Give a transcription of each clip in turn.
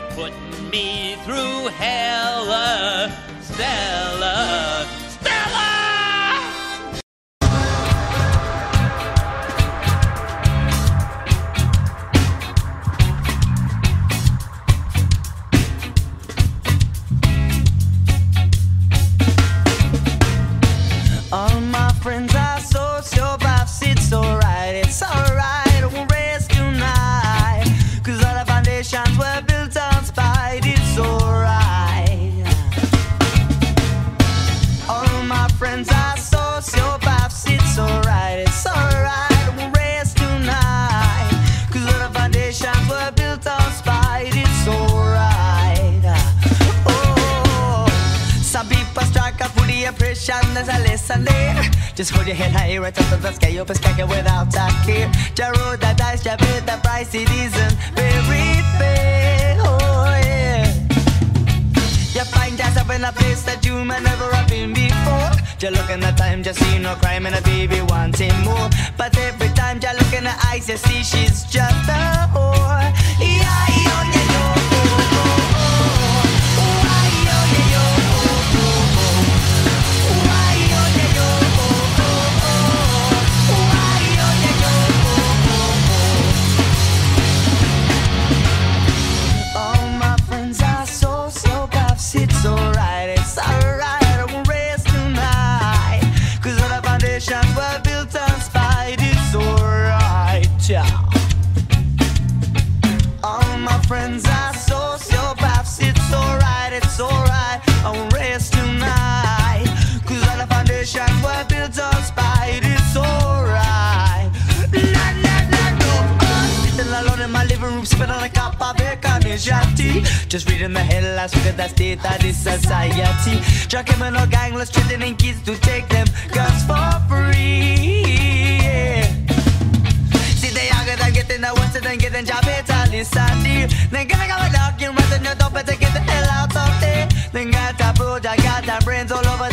You're putting me through hell, uh, Stella, up to the sky, you without a care. Ja roll the dice, ja pay the price, it isn't very fair. Oh yeah. You find yourself in a place that you may never have been before. You look in the time, just see no crime and a baby wanting more. But every time you look in her eyes, you see she's just a whore. Yeah, I won't rest tonight. Cause all the foundations were built on spite. It's alright. Nah, nah, nah. Uh, sitting alone in my living room, sipping on a cup of Carnation tea. Just reading the headlines, look at the state of this society. Drug criminal gang, let's threatening kids to take them guns for free. See the younger than getting the worse than getting job better listen dear Then gonna go a dog you run your don't better get the there Then got a project got the brains all over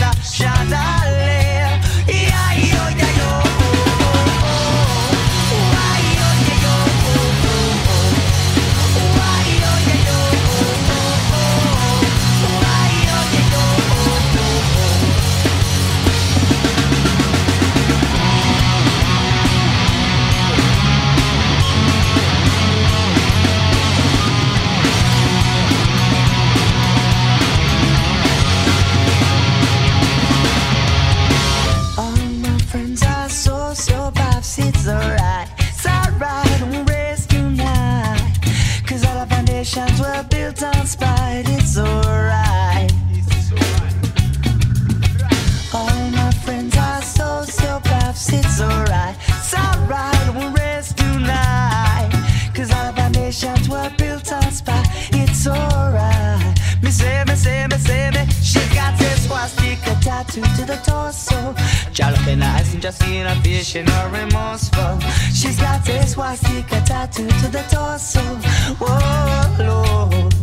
swastika to the torso. Her eyes and just seeing her face, she no remorseful. She's got this swastika tattoo to the torso. Whoa, Lord.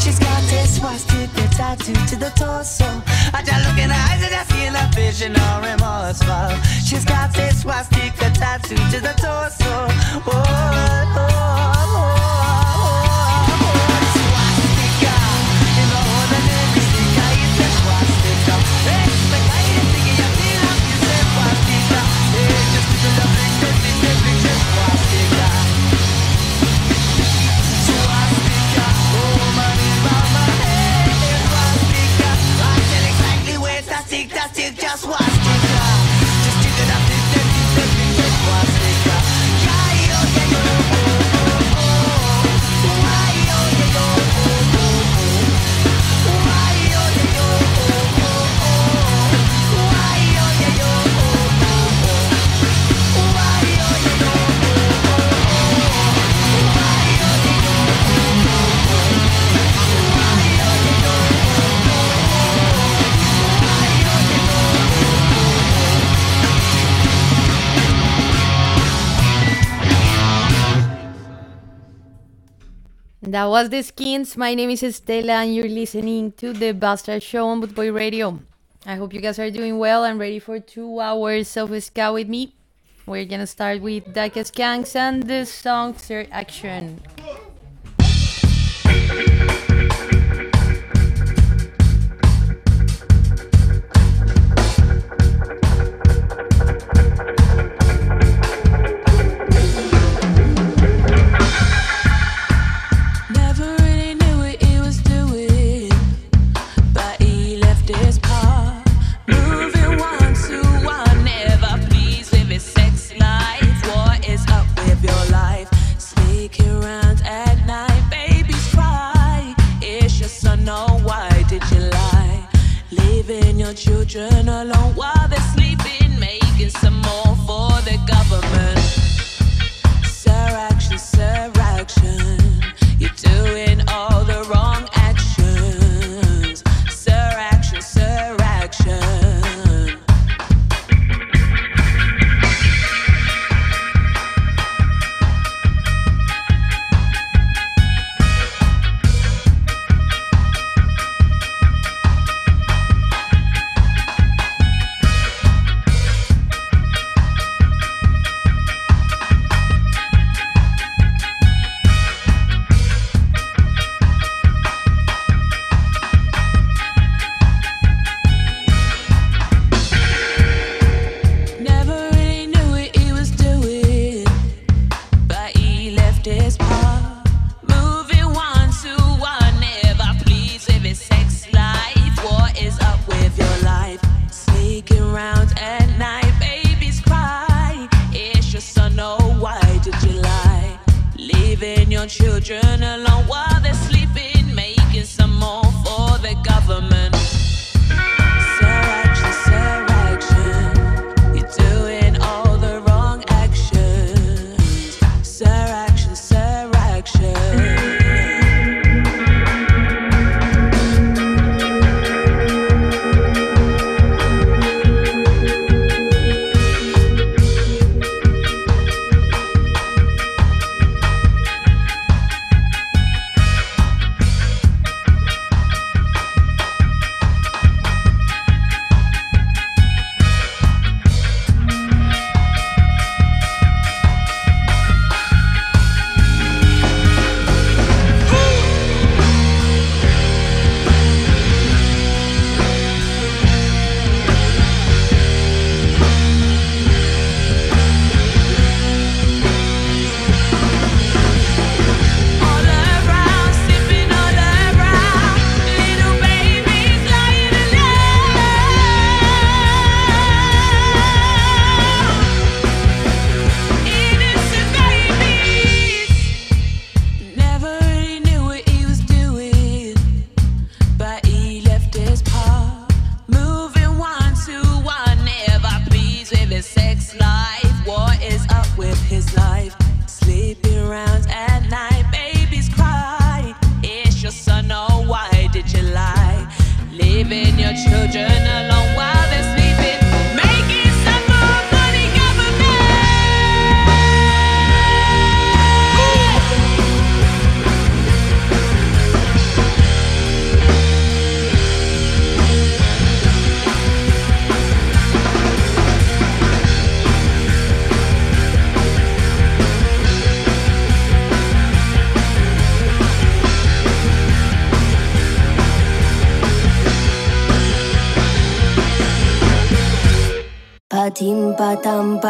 She's got this swastika tattoo to the torso. I just look in her eyes and just seeing her face, she no remorseful. She's got this swastika tattoo to the torso. Whoa, Lord. That was the skins. My name is Estela, and you're listening to the Bastard Show on Bootboy Radio. I hope you guys are doing well and ready for two hours of ska with me. We're gonna start with Darkest Gangs and the song Third Action. Children alone while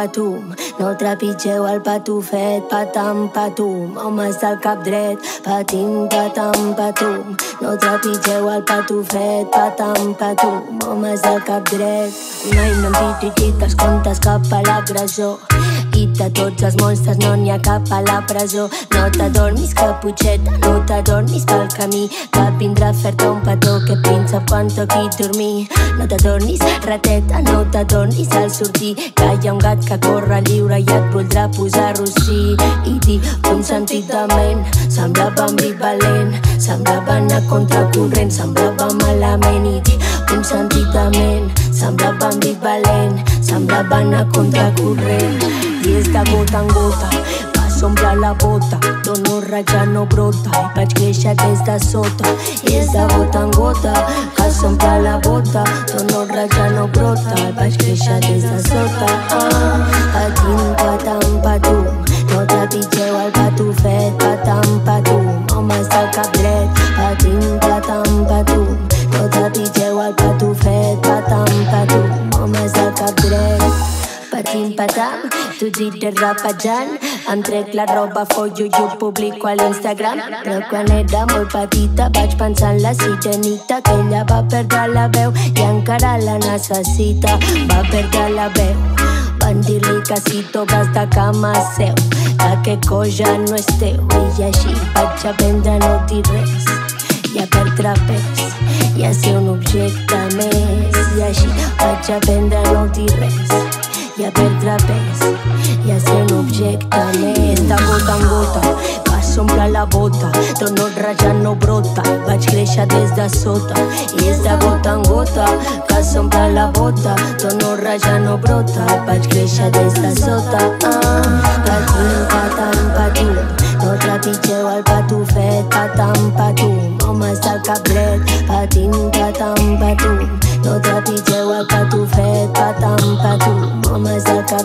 patum, no trepitgeu el patufet, patam, patum, homes del cap dret. Patim, patam, patum, no trepitgeu el patufet, patam, patum, homes del cap dret. Mai no hem pitit els comptes cap a l'agressor. I de tots els monstres no n'hi ha cap a la presó. No t'adormis, caputxeta, no t'adormis pel camí, que vindrà a fer-te un petó que príncep quan toqui dormir. No t'adormis, rateta, no t'adormis al sortir, que hi ha un gat que corre lliure i et voldrà posar rossí. I dir un sentit de ment, semblava ambivalent, semblava anar contracorrent, semblava malament i dir un sentit de ment, semblava ambivalent, semblava anar contracorrent. I és de gota en gota, va s'omple la bota, dono raja no brota. I vaig créixer des de sota. I és de gota en gota, que s'omple la bota, dono raja no brota. I vaig créixer des de sota. Ah, patim, patam, patum, no trepitgeu el patufet, patam, patum, homes del cap dret. Patim, patam, tu gires rapejant Em trec la roba, follo i ho publico a l'Instagram. Però quan era molt petita vaig pensar en la sirenita Que ella va perdre la veu i encara la necessita. Va perdre la veu. Van dir-li que si toques de cama seu que aquest cos ja no és teu. I així vaig aprendre a no dir res i a perdre pes i a ser un objecte més. I així vaig aprendre a no dir res i a perdre pes. I a ser un objecte més de gota en gota. Va s'omple la bota tot no raja no brota. Vaig créixer des de sota i és de gota en gota que s'omple la bota. Tot no raja no brota. Vaig créixer des de sota. Ah, patim patam patum. No trepitgeu el patufet patam patum. Homes del cap dret patim patam patum Nu te pigeua ca tu fet, ca tam, ca tu Mă mai ca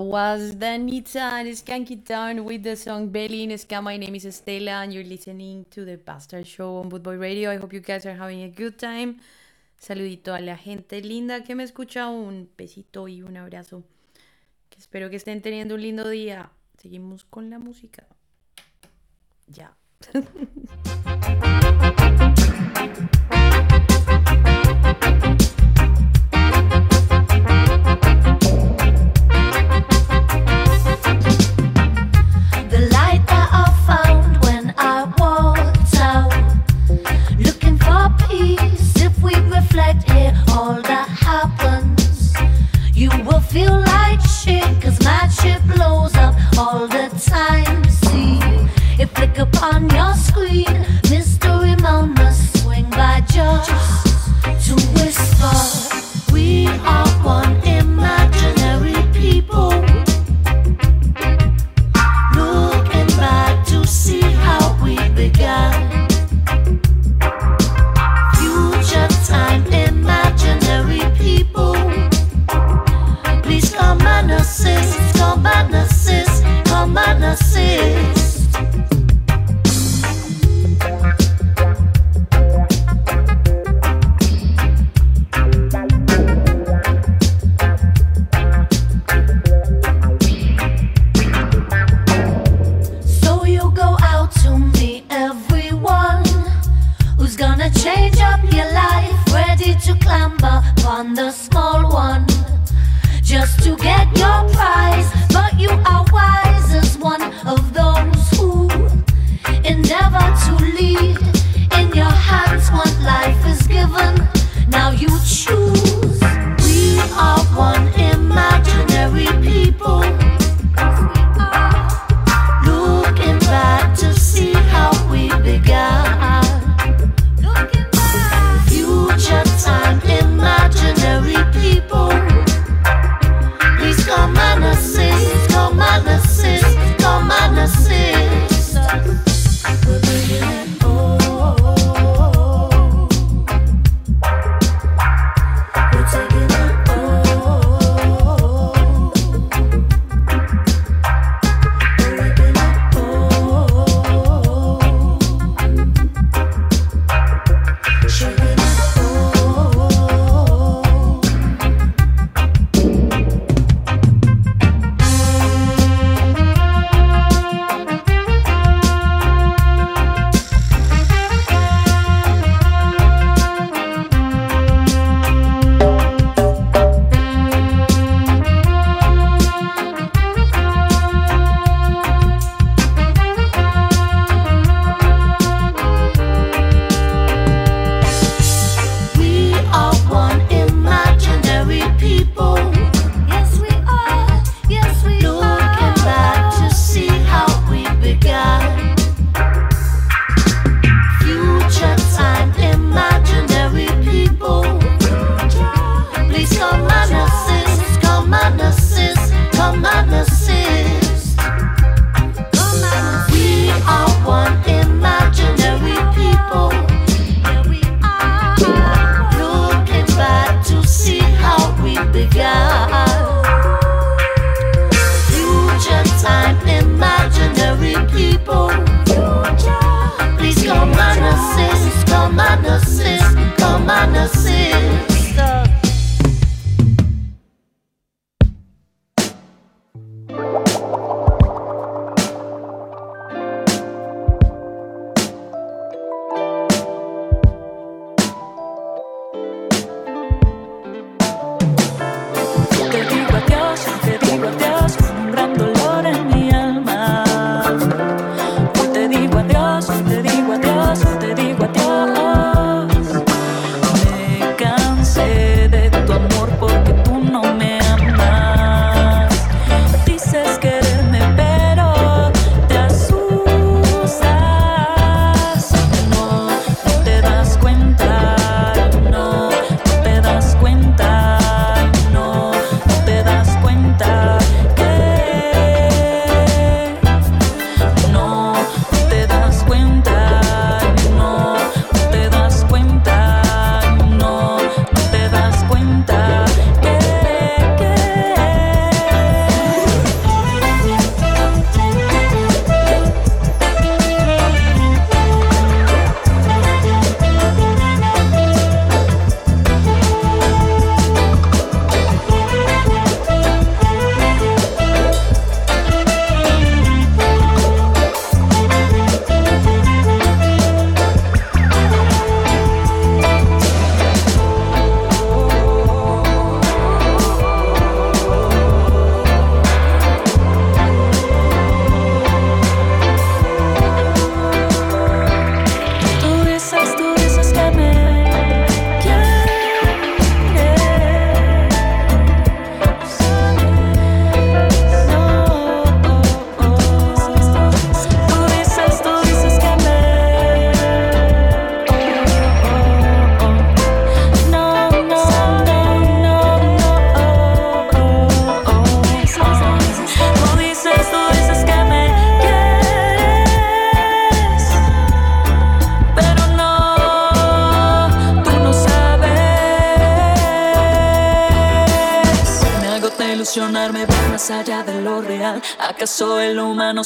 was Danita and Skanky Town with the song Berlin. Ska, my name is Estela and you're listening to the Pastor Show on Bootboy Radio. I hope you guys are having a good time. Saludito a la gente linda que me escucha. Un besito y un abrazo. Espero que estén teniendo un lindo día. Seguimos con la música. Ya. upon your screen. Mystery moments swing by just to whisper, We are one.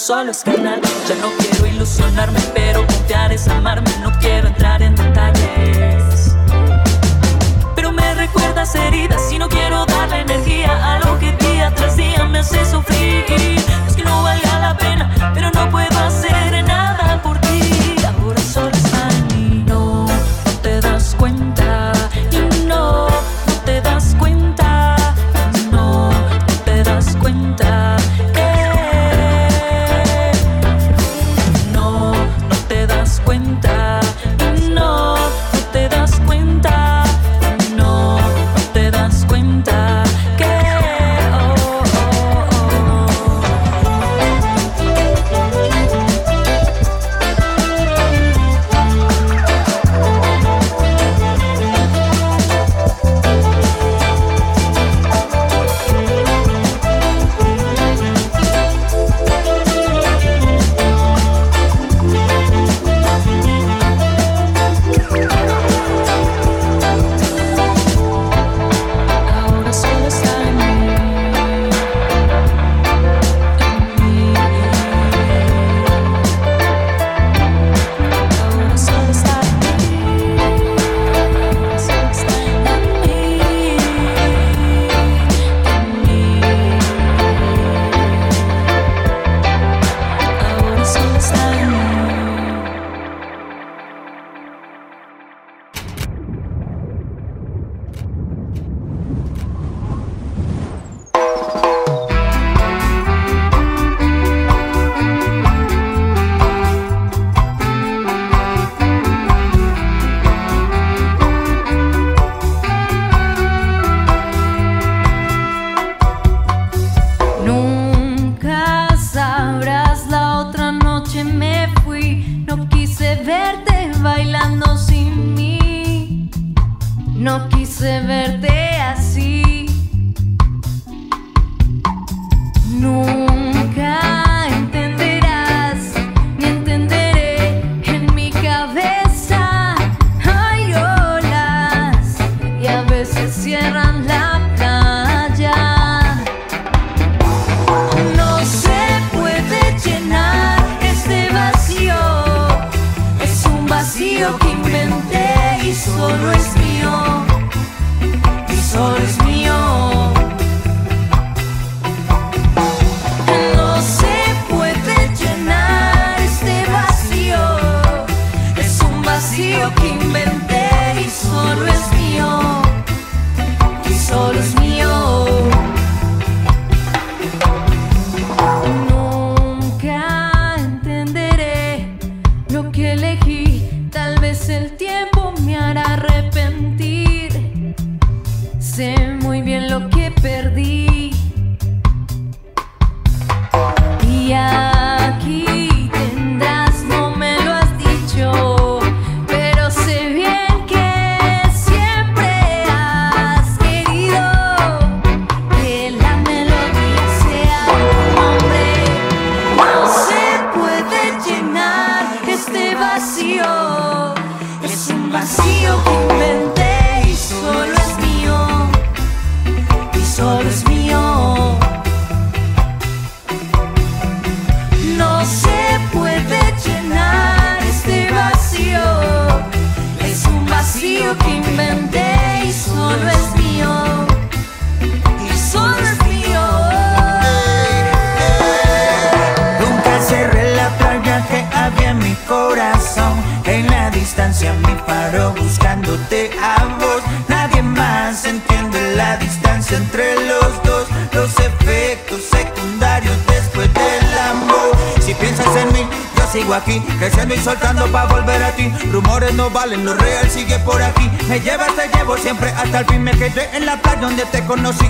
solo, es que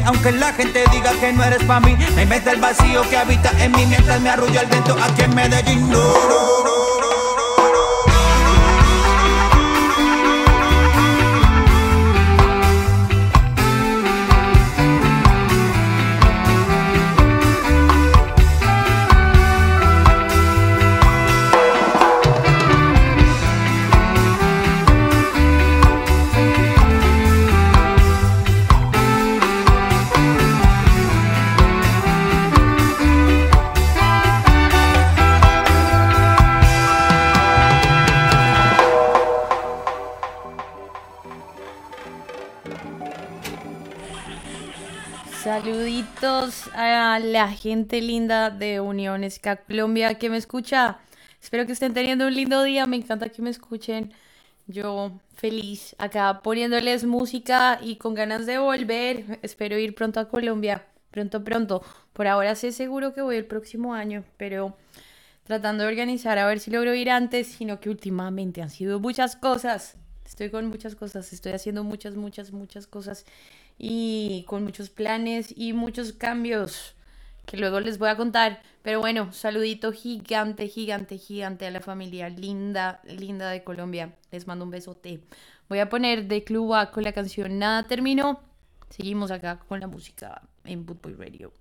aunque la gente diga que no eres pa' mí. Me inventa el vacío que habita en mí mientras me arrulla el viento aquí en Medellín. No. Saluditos a la gente linda de Unión SCAC Colombia que me escucha. Espero que estén teniendo un lindo día. Me encanta que me escuchen. Yo feliz acá poniéndoles música y con ganas de volver. Espero ir pronto a Colombia. Pronto, pronto. Por ahora sé seguro que voy el próximo año, pero tratando de organizar a ver si logro ir antes, sino que últimamente han sido muchas cosas. Estoy con muchas cosas, estoy haciendo muchas, muchas, muchas cosas y con muchos planes y muchos cambios que luego les voy a contar. Pero bueno, saludito gigante, gigante, gigante a la familia linda, linda de Colombia. Les mando un besote. Voy a poner de Club A con la canción Nada Terminó. Seguimos acá con la música en Bootboy Radio.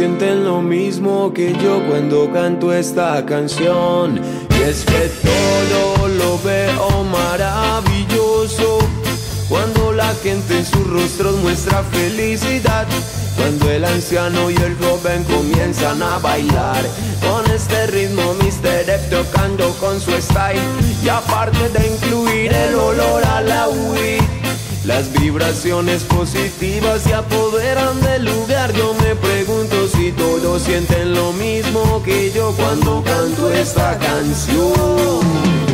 sienten lo mismo que yo cuando canto esta canción. Y es que todo lo veo maravilloso. Cuando la gente en sus rostros muestra felicidad. Cuando el anciano y el joven comienzan a bailar Con este ritmo Mr. Ep tocando con su style Y aparte de incluir el olor a la weed Las vibraciones positivas se apoderan del lugar Yo me pregunto todos sienten lo mismo que yo cuando canto esta canción.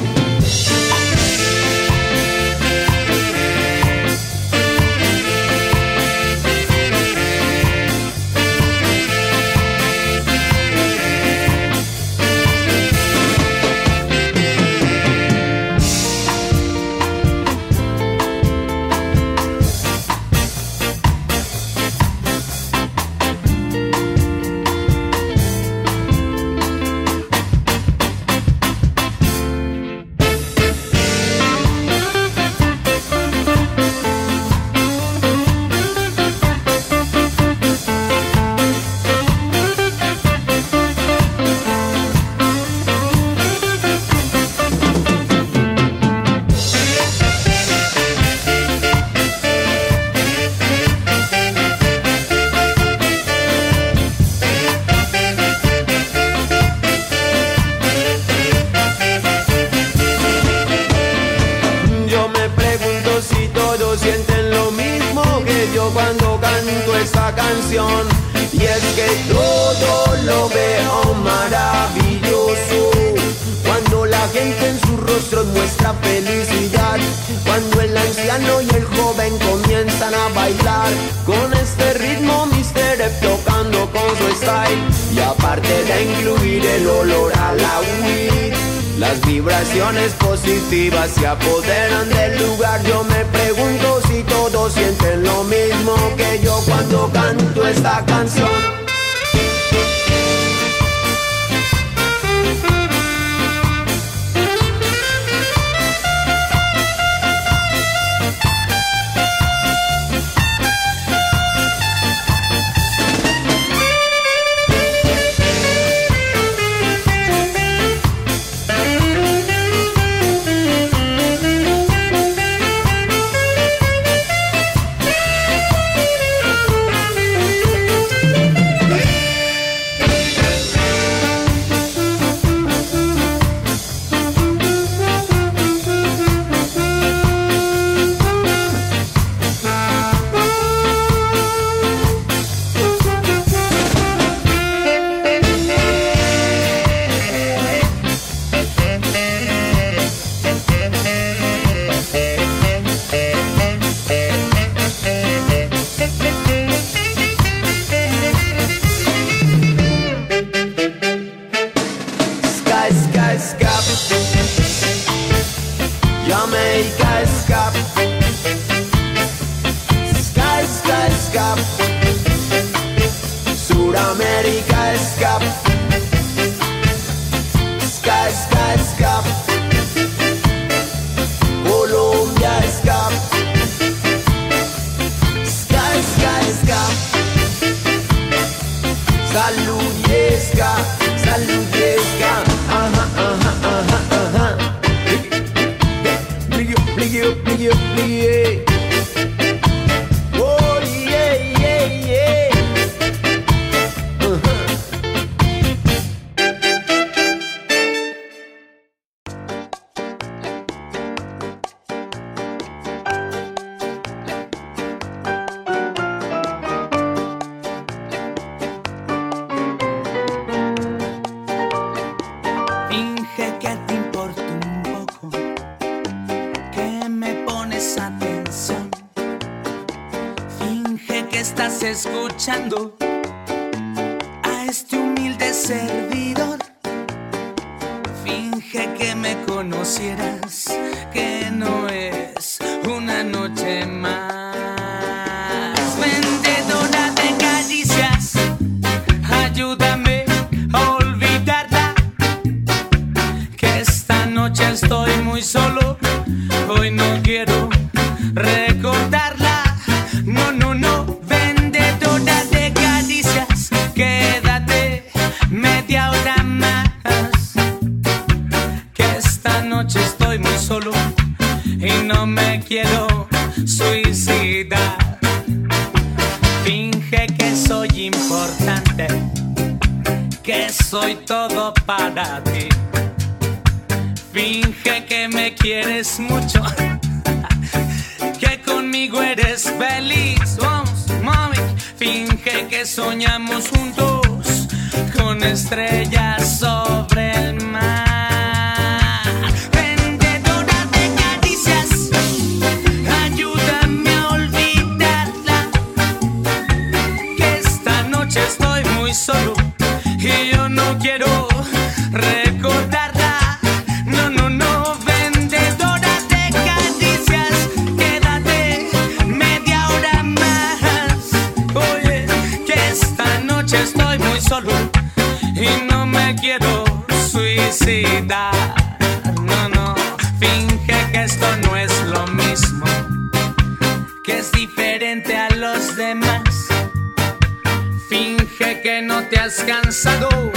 Finge que no te has cansado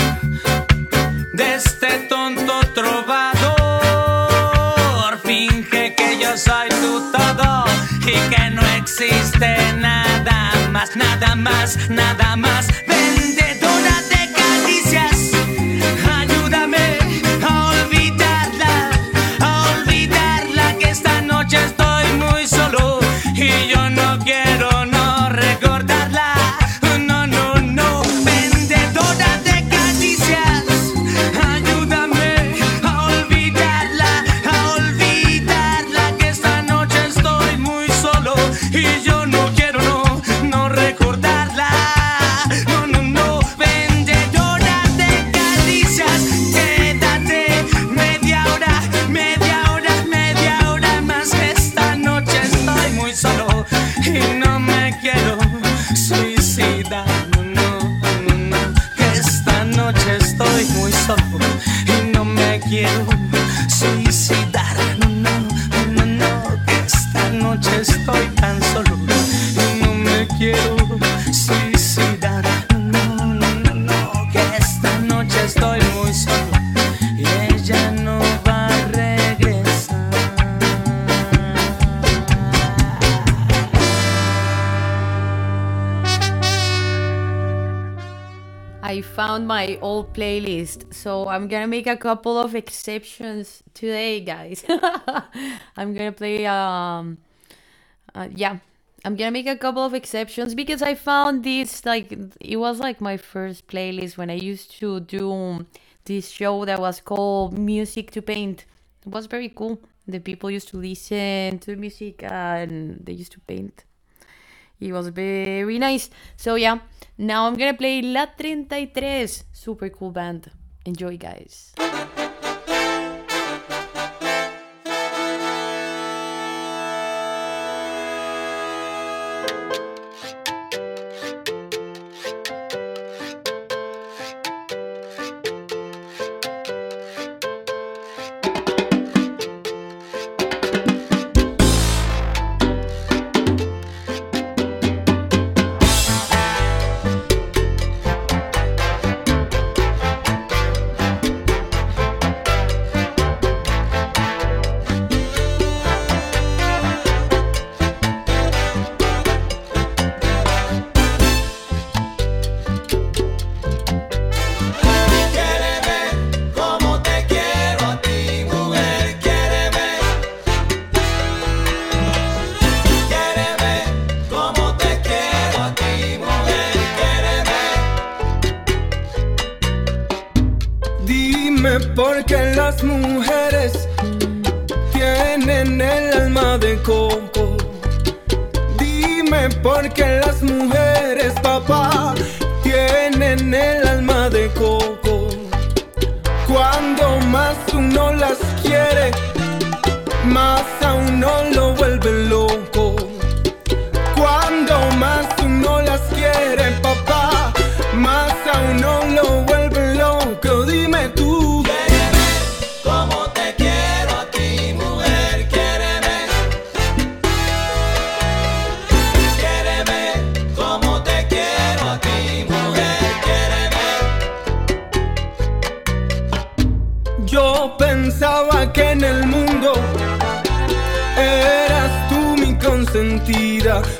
de este tonto trovador. Finge que yo soy tu todo y que no existe nada más, nada más, nada más. Vende old playlist. So I'm gonna make a couple of exceptions today, guys. I'm gonna play. Um, uh, yeah, I'm gonna make a couple of exceptions because I found this like it was like my first playlist when I used to do this show that was called Music to Paint. It was very cool. The people used to listen to music and they used to paint. It was very nice. So yeah. Now I'm gonna play La 33. Super cool band. Enjoy, guys.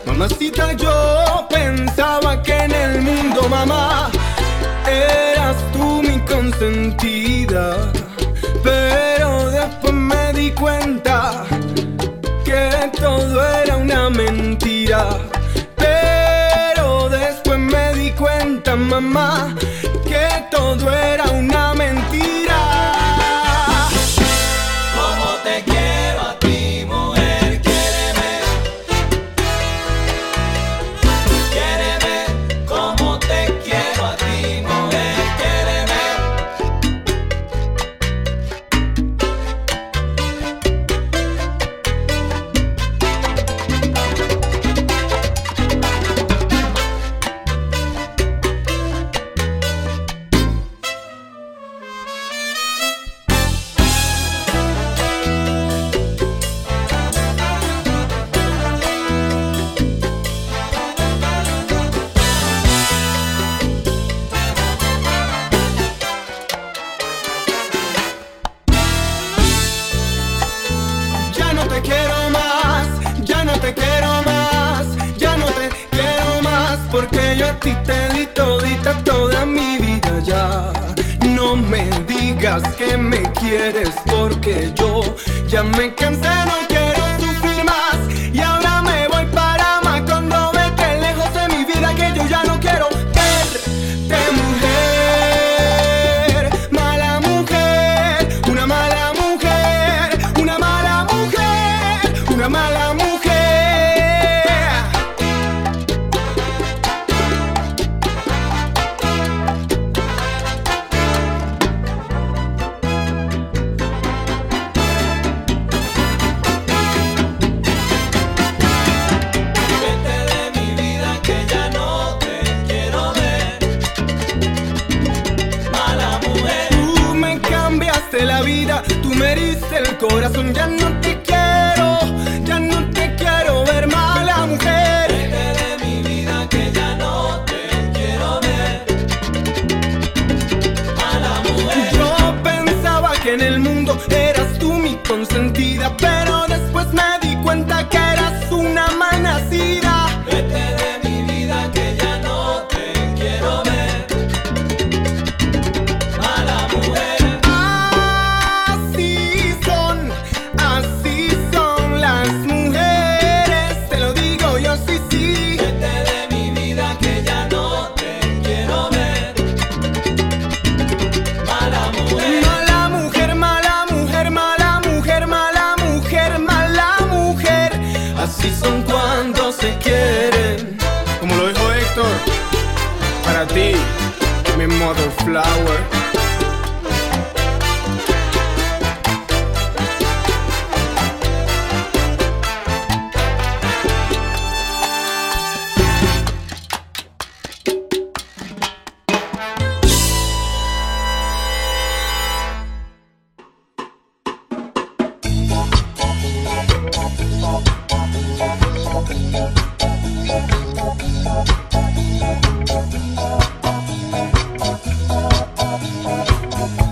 Mamacita, yo pensaba que en el mundo, mamá, eras tú mi consentida. Pero después me di cuenta que todo era una mentira. Pero después me di cuenta, mamá, que todo era una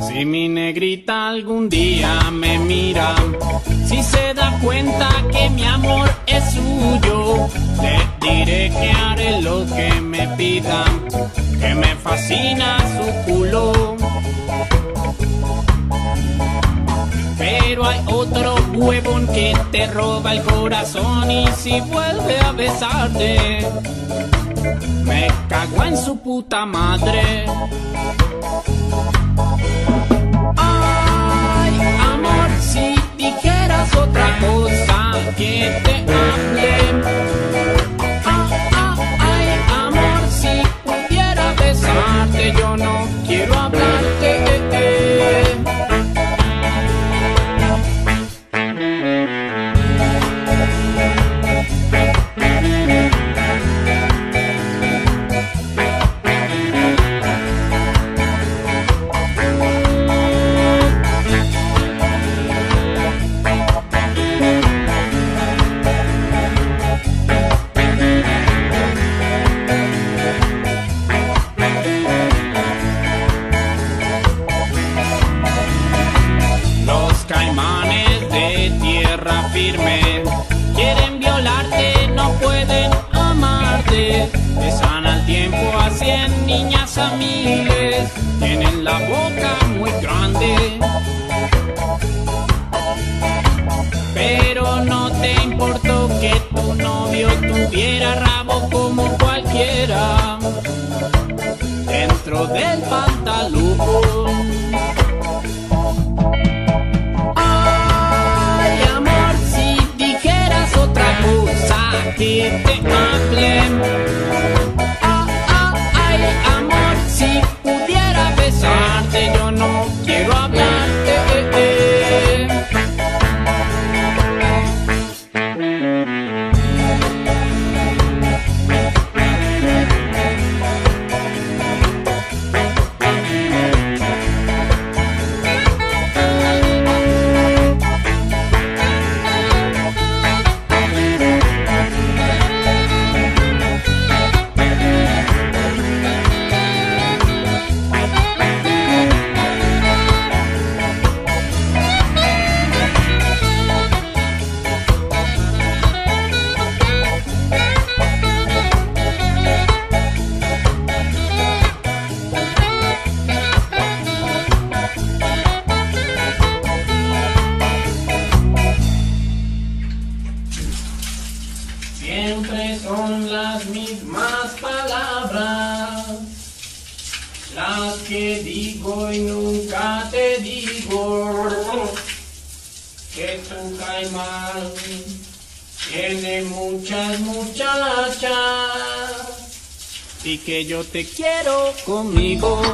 Si mi negrita algún día me mira, si se da cuenta que mi amor es suyo, le diré que haré lo que me pida, que me fascina su culo pero hay otro huevón que te roba el corazón y si vuelve a besarte, me cago en su puta madre. Ay, amor, si dijeras otra cosa que te hable. Ah, ah, yo no quiero hablar. miles, besan al tiempo a cien niñas a miles, tienen la boca muy grande. Pero no te importó que tu novio tuviera rabo como cualquiera dentro del pantalón. Te hable. Ah, ah, ay, amor, si pudiera besarte, yo no quiero hablarte. eh, eh. Conmigo.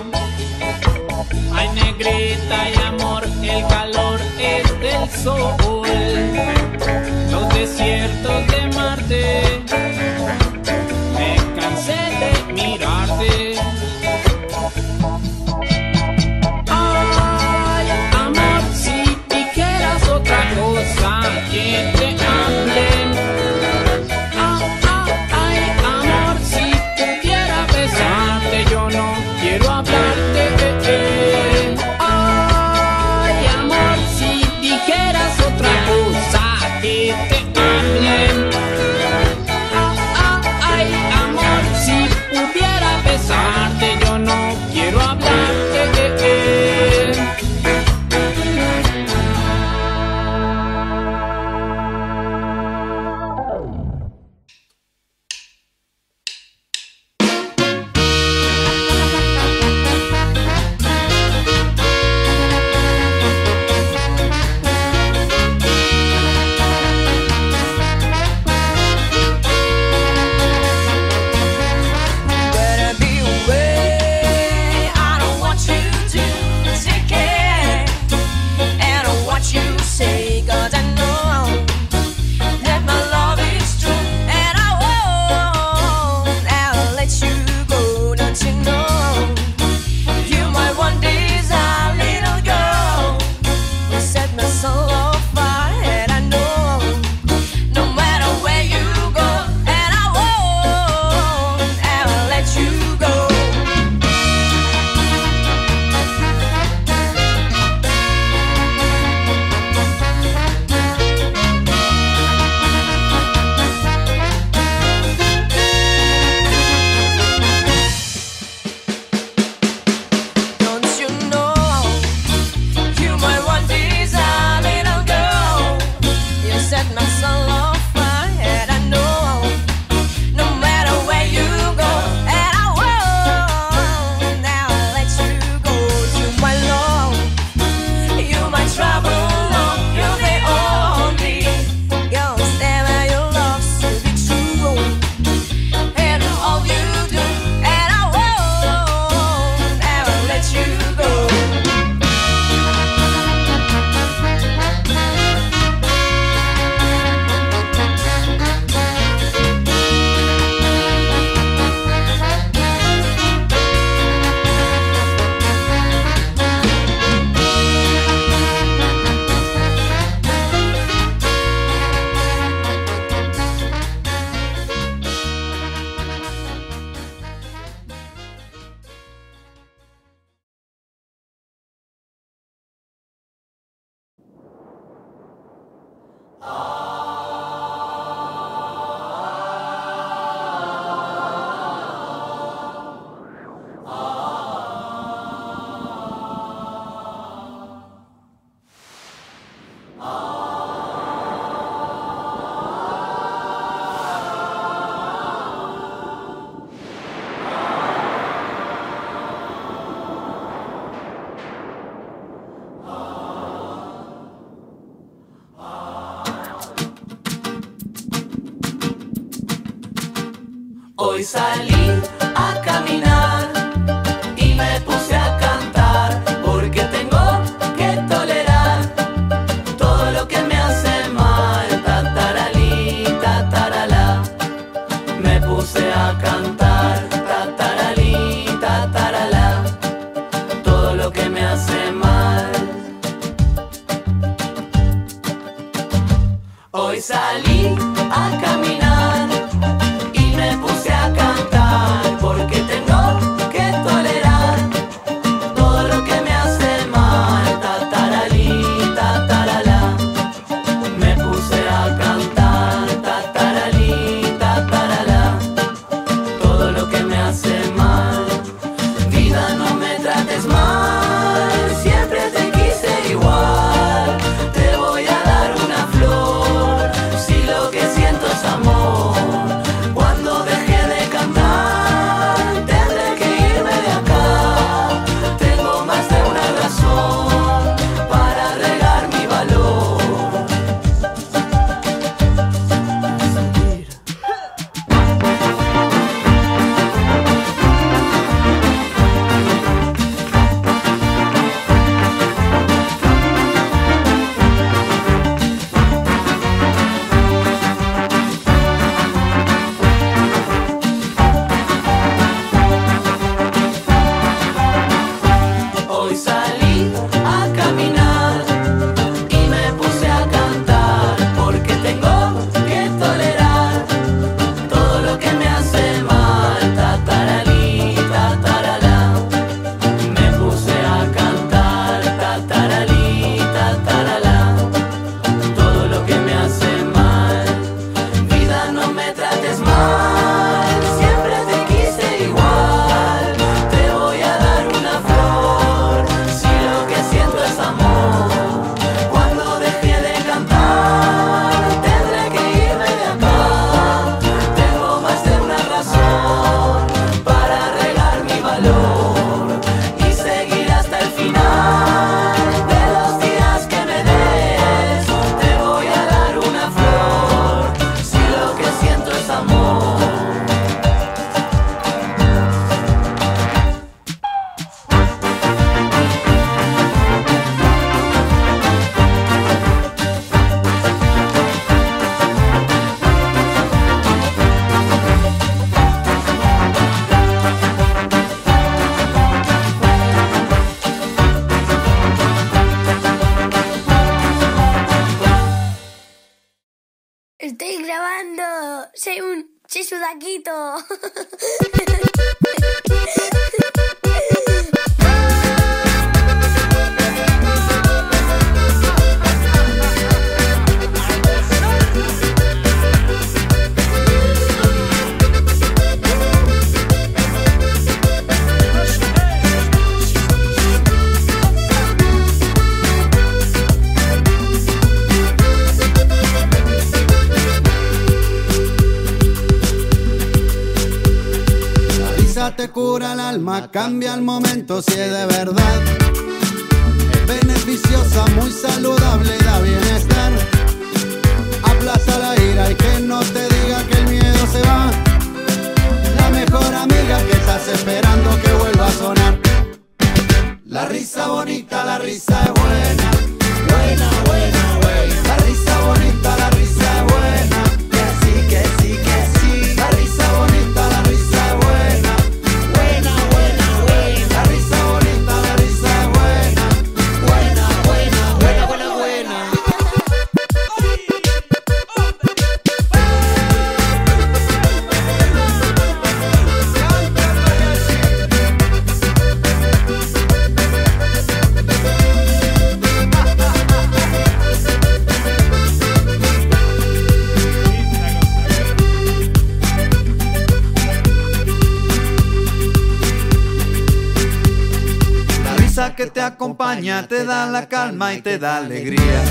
que te acompaña te da la calma y te da alegría.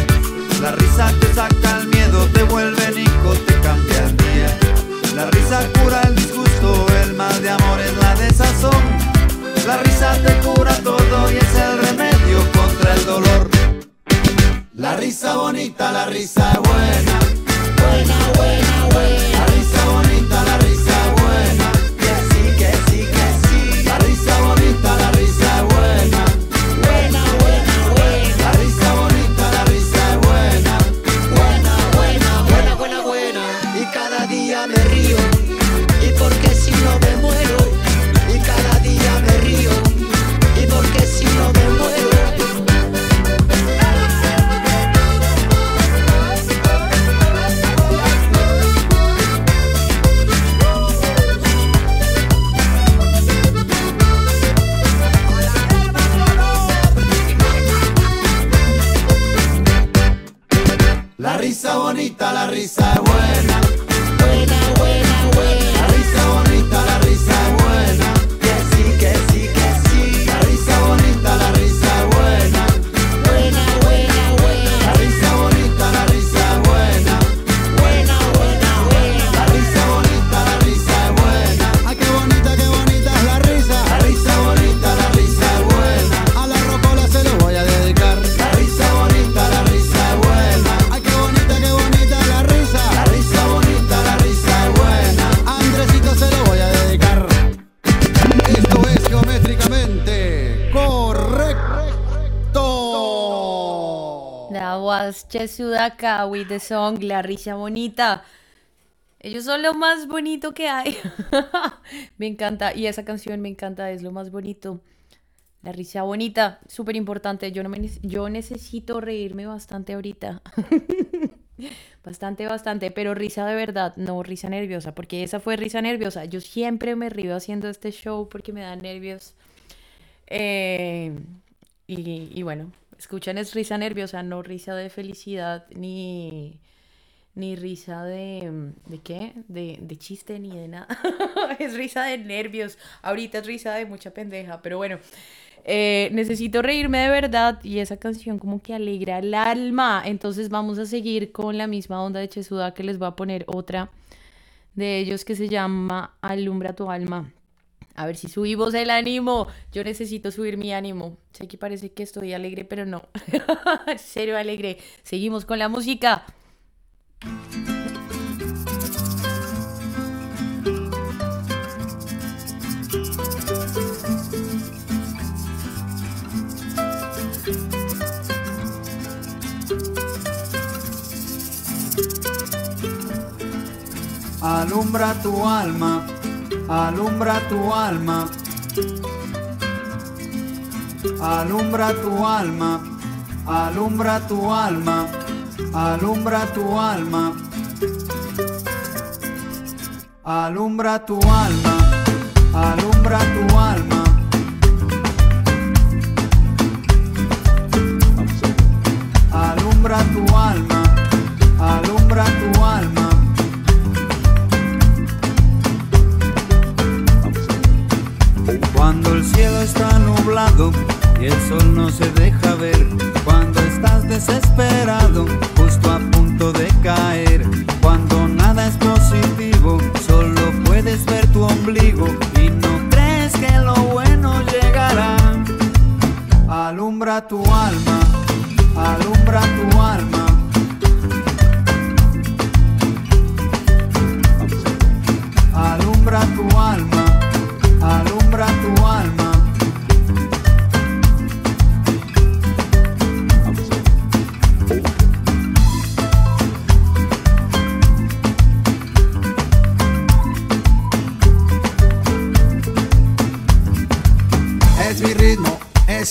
La risa te saca el miedo, te vuelve Nico, te cambia el día. La risa cura el disgusto, el mal de amor es la desazón. La risa te cura todo y es el remedio contra el dolor. La risa bonita, la risa buena, buena, buena, buena. Was Chesudaka with the song La Risa Bonita. Ellos son lo más bonito que hay. me encanta. Y esa canción me encanta, es lo más bonito. La risa bonita, súper importante. Yo, no me, yo necesito reírme bastante ahorita. bastante, bastante. Pero risa de verdad, no risa nerviosa. Porque esa fue risa nerviosa. Yo siempre me río haciendo este show porque me da nervios. Eh, y bueno, escuchan es risa nerviosa, no risa de felicidad, ni, ni risa de... ¿De qué? De, de chiste ni de nada. es risa de nervios. Ahorita es risa de mucha pendeja, pero bueno. eh, necesito reírme de verdad y esa canción como que alegra el alma. Entonces vamos a seguir con la misma onda de Chesuda que les voy a poner otra de ellos que se llama Alumbra tu alma. A ver si subimos el ánimo. Yo necesito subir mi ánimo. Sé que parece que estoy alegre, pero no. Cero alegre. Seguimos con la música. Alumbra tu alma, alumbra tu alma. Alumbra tu alma, alumbra tu alma, alumbra tu alma. Alumbra tu alma, alumbra tu alma. Alumbra tu alma, y el sol no se deja ver, cuando estás desesperado, justo a punto de caer, cuando nada es positivo, solo puedes ver tu ombligo y no crees que lo bueno llegará. Alumbra tu alma, alumbra tu alma. Alumbra tu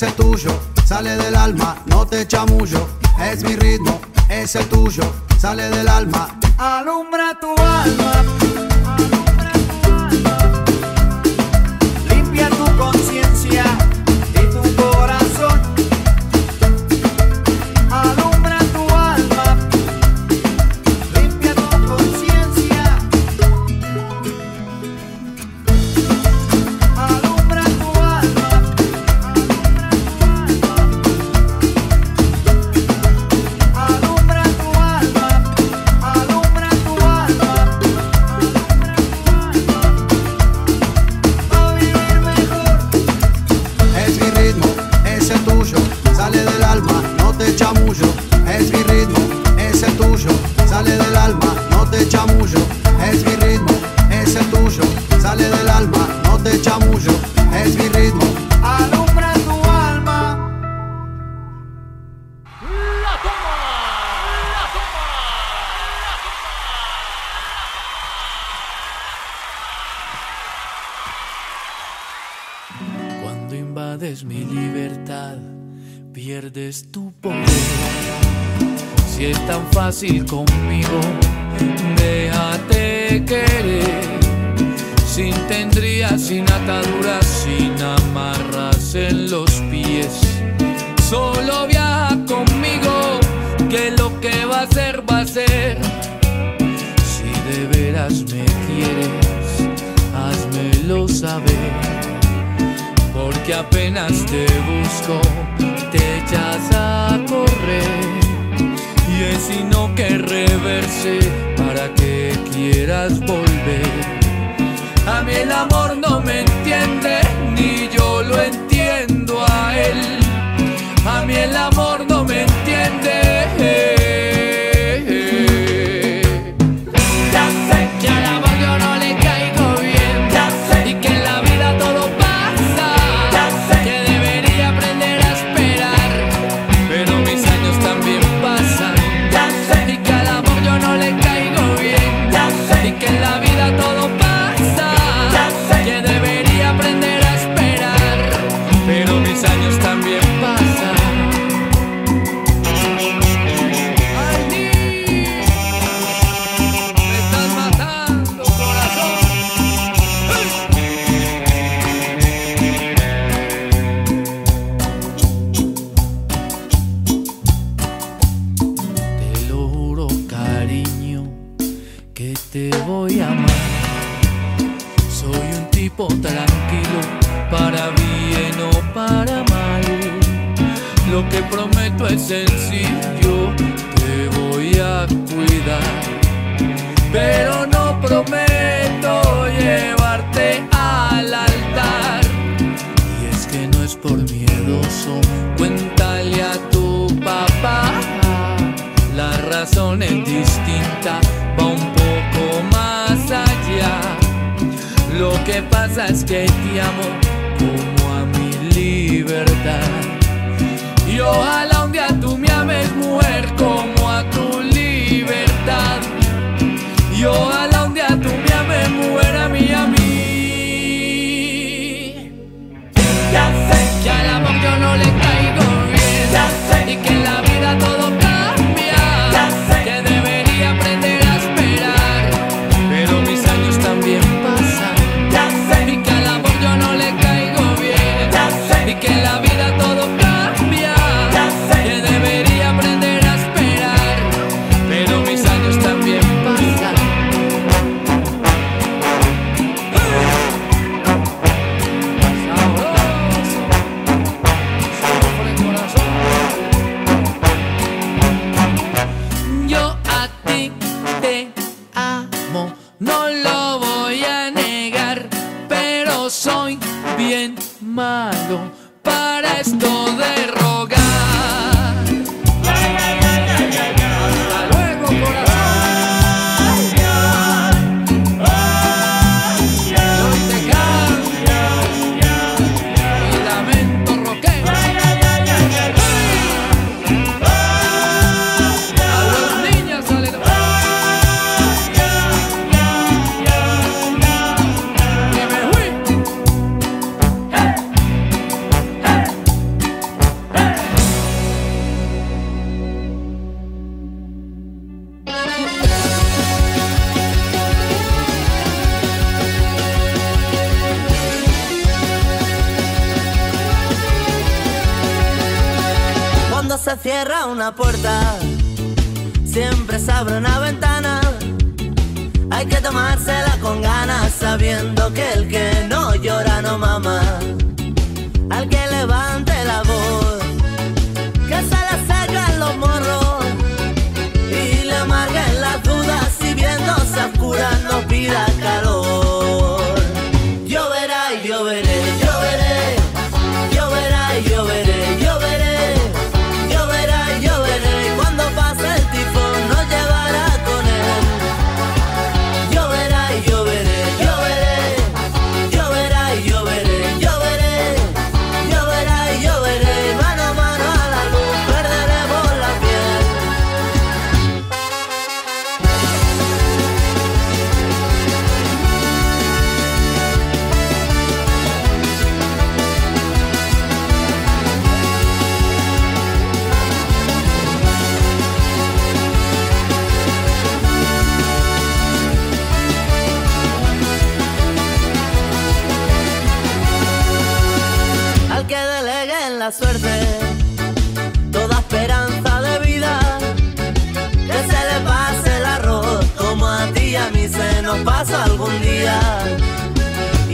es el tuyo, sale del alma, no te chamullo. Es mi ritmo, es el tuyo, sale del alma. Alumbra tu alma.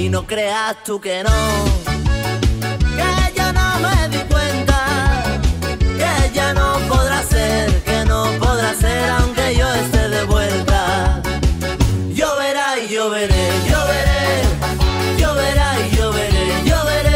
Y no creas tú que no, que ya no me di cuenta, que ya no podrá ser, que no podrá ser aunque yo esté de vuelta. Yo verá y lloveré, lloveré, lloverá y lloveré, veré, yo veré.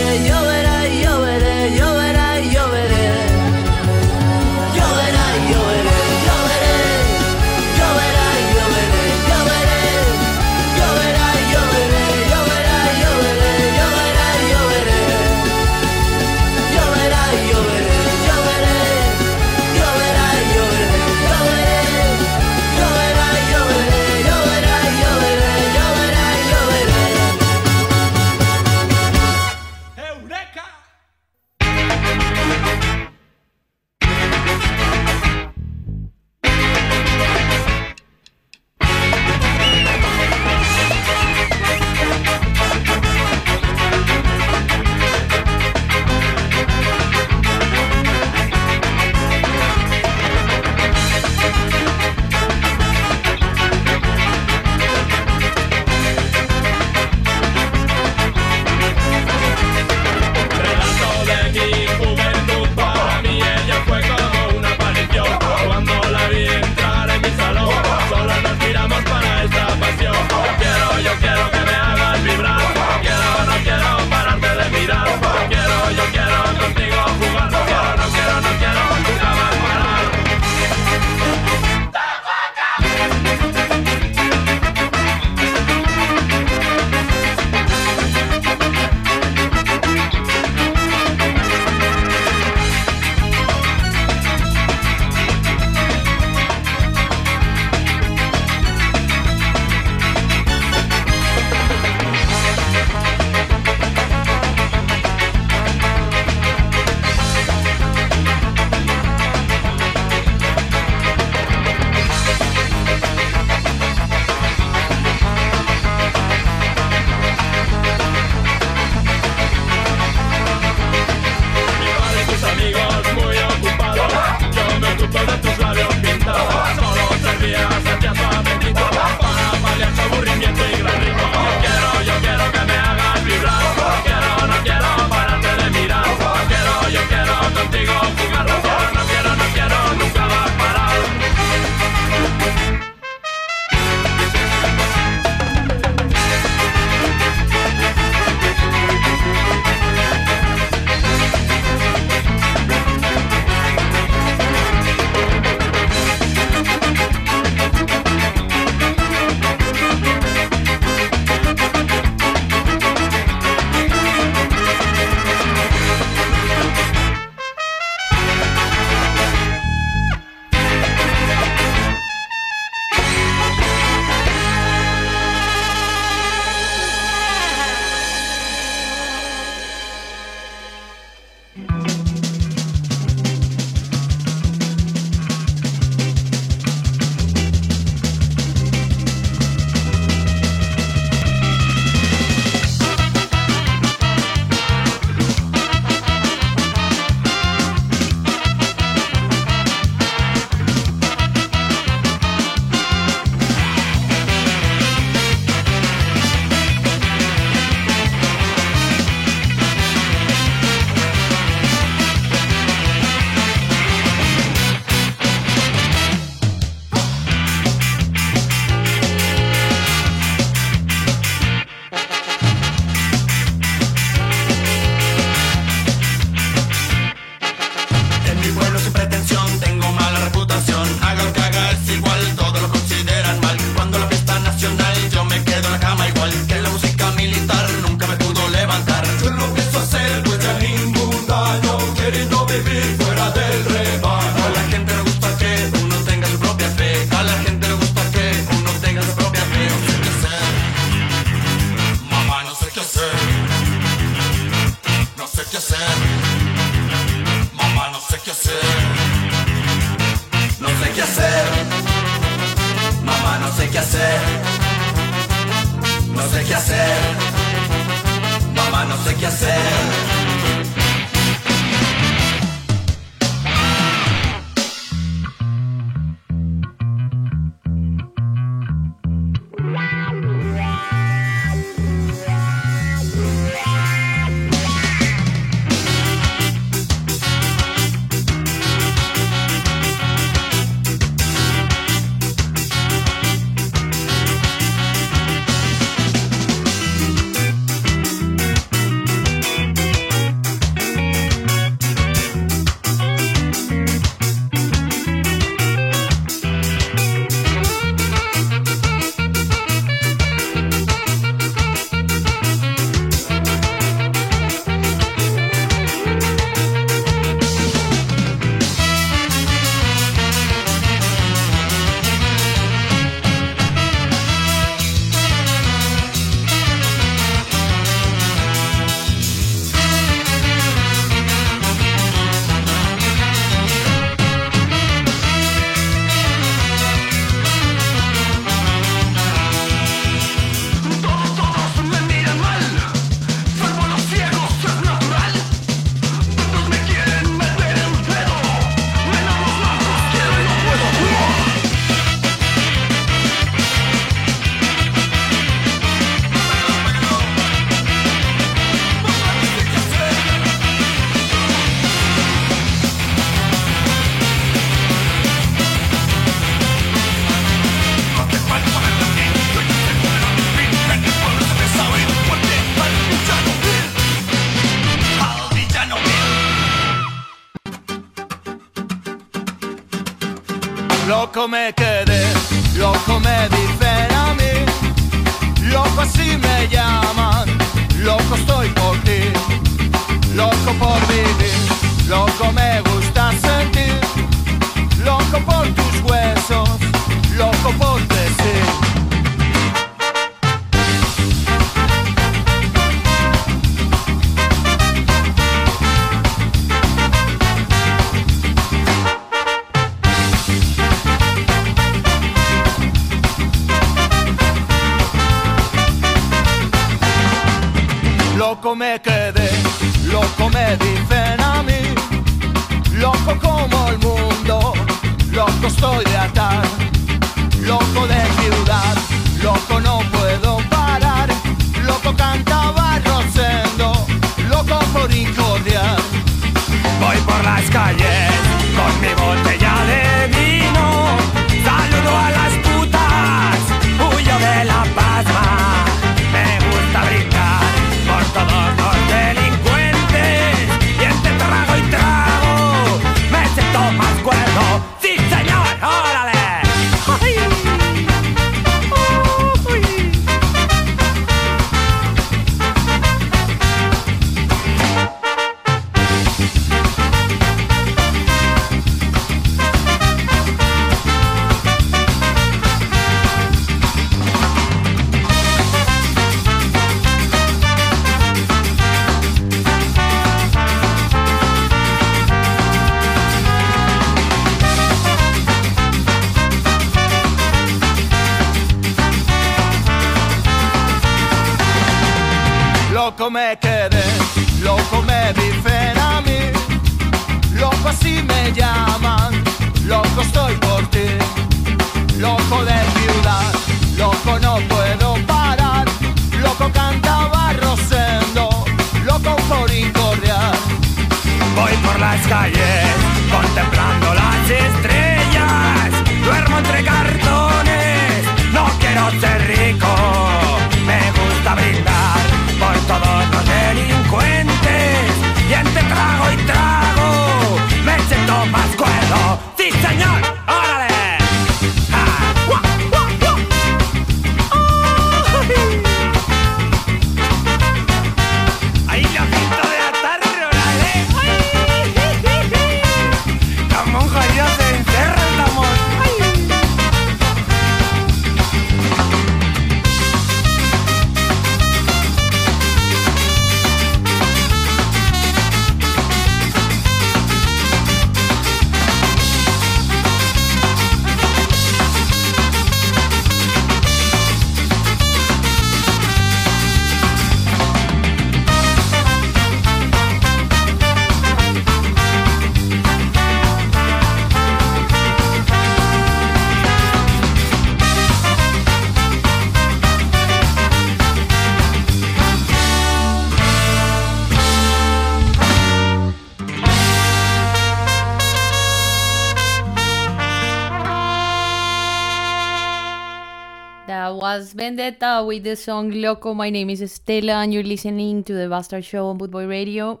Las Vendetta with the song Loco. My name is Estela, and you're listening to the Bastard Show on Bootboy Radio.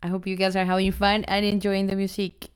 I hope you guys are having fun and enjoying the music.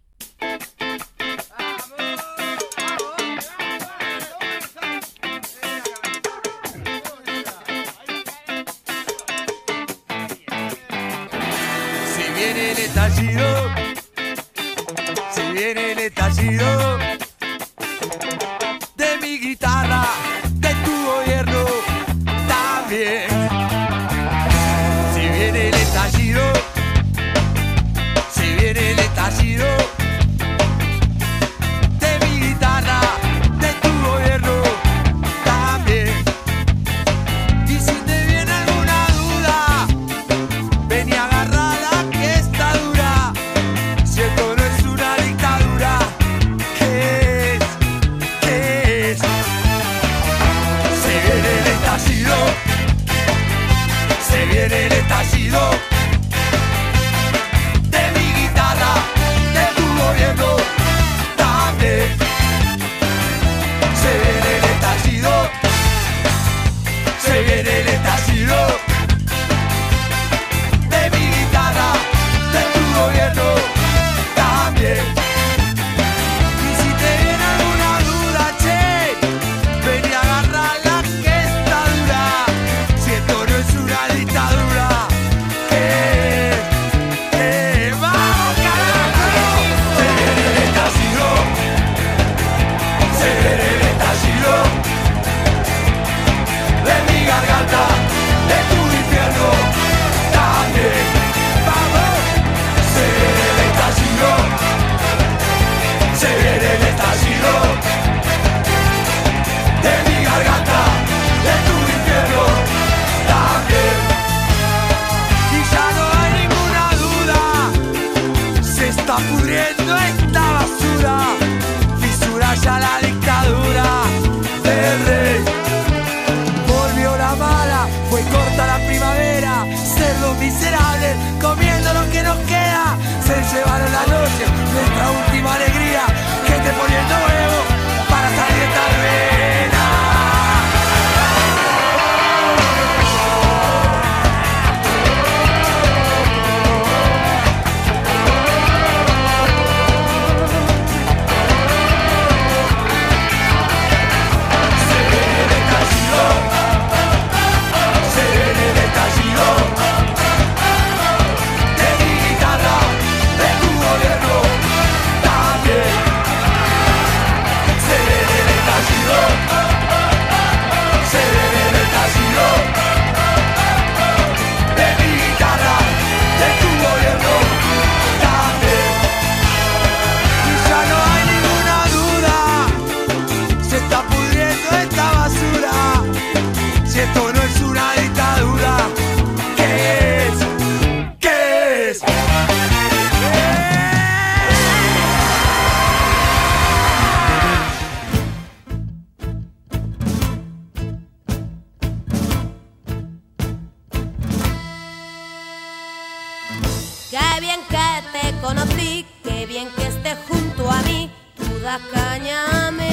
Qué bien que te conocí, qué bien que estés junto a mí. Tú das caña, me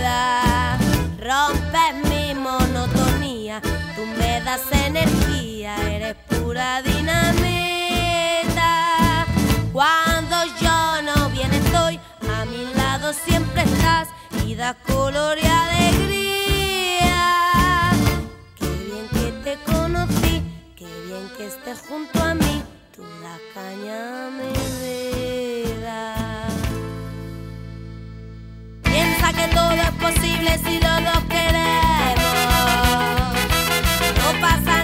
das, rompes mi monotonía. Tú me das energía, eres pura dinamita. Cuando yo no bien estoy, a mi lado siempre estás y das color y alegría. Qué bien que te conocí, qué bien que estés junto a mí tú la caña me da. Piensa que todo es posible si los dos queremos. No pasa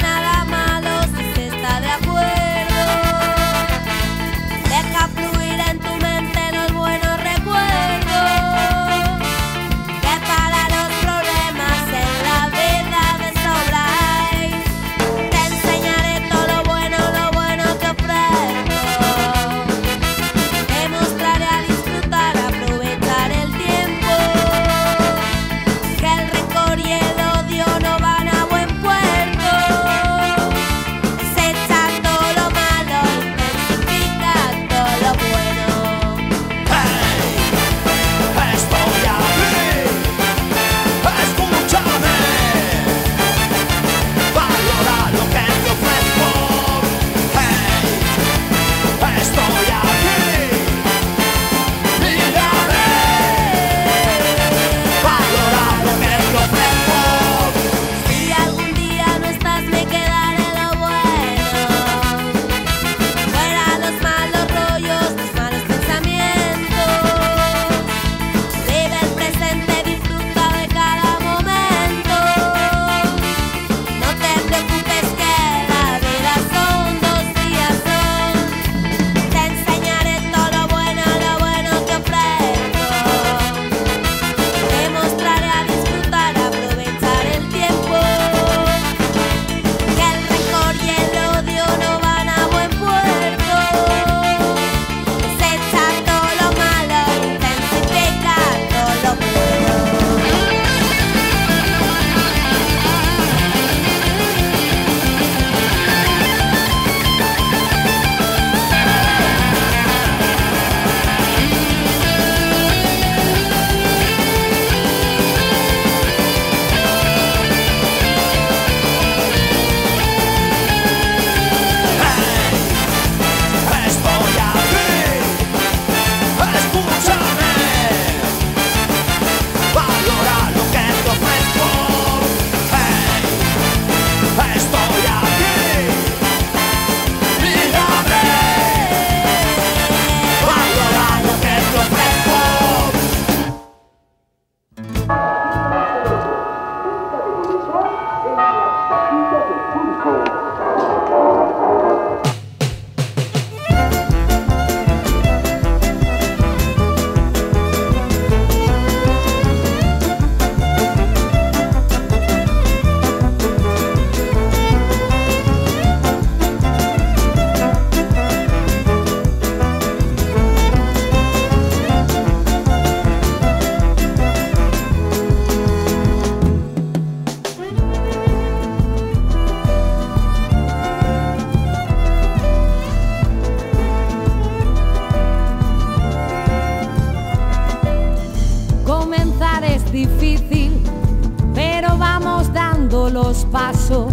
pasos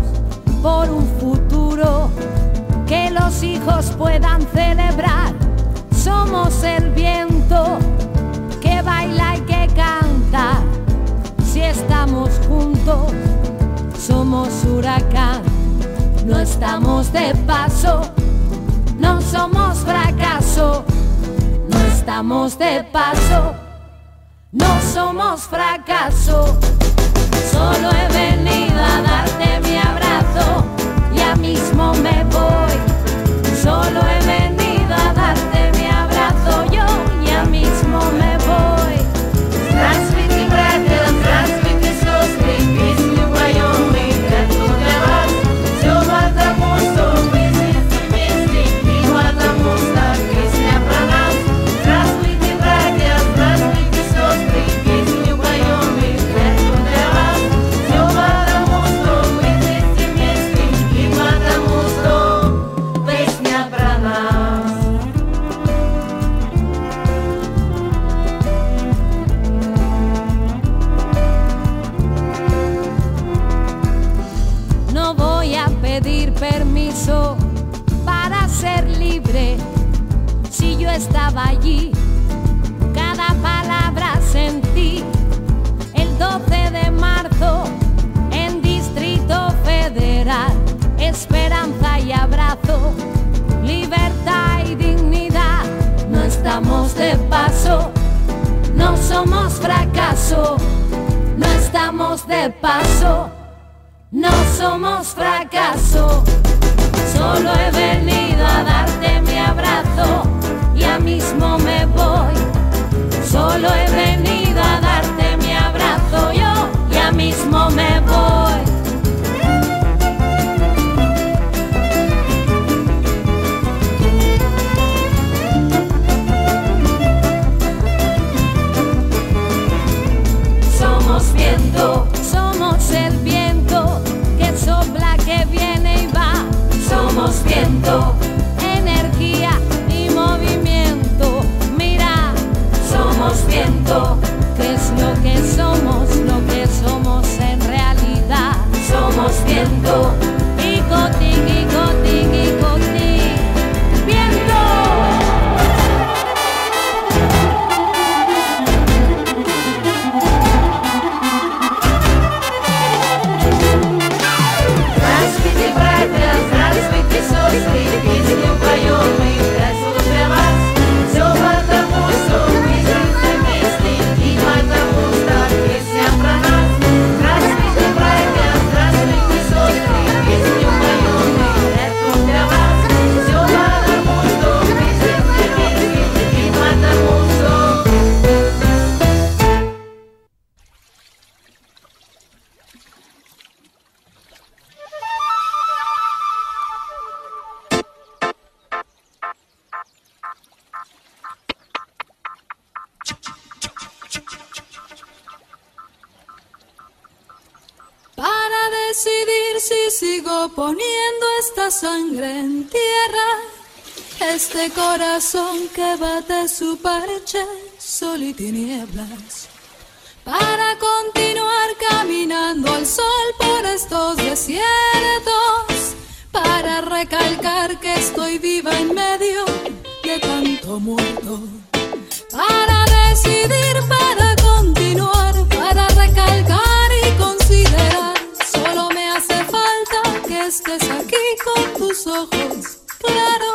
por un futuro que los hijos puedan celebrar. Somos el viento que baila y que canta. Si estamos juntos, somos huracán. No estamos de paso, no somos fracaso. No estamos de paso, no somos fracaso. Solo he venido a darte mi abrazo, ya mismo me voy. Solo no estamos de paso, no somos fracaso, solo eventos. decidir si sigo poniendo esta sangre en tierra, este corazón que bate su parche, sol y tinieblas, para continuar caminando al sol por estos desiertos, para recalcar que estoy viva en medio de tanto muerto, para decidir para Estás aquí con tus ojos claros.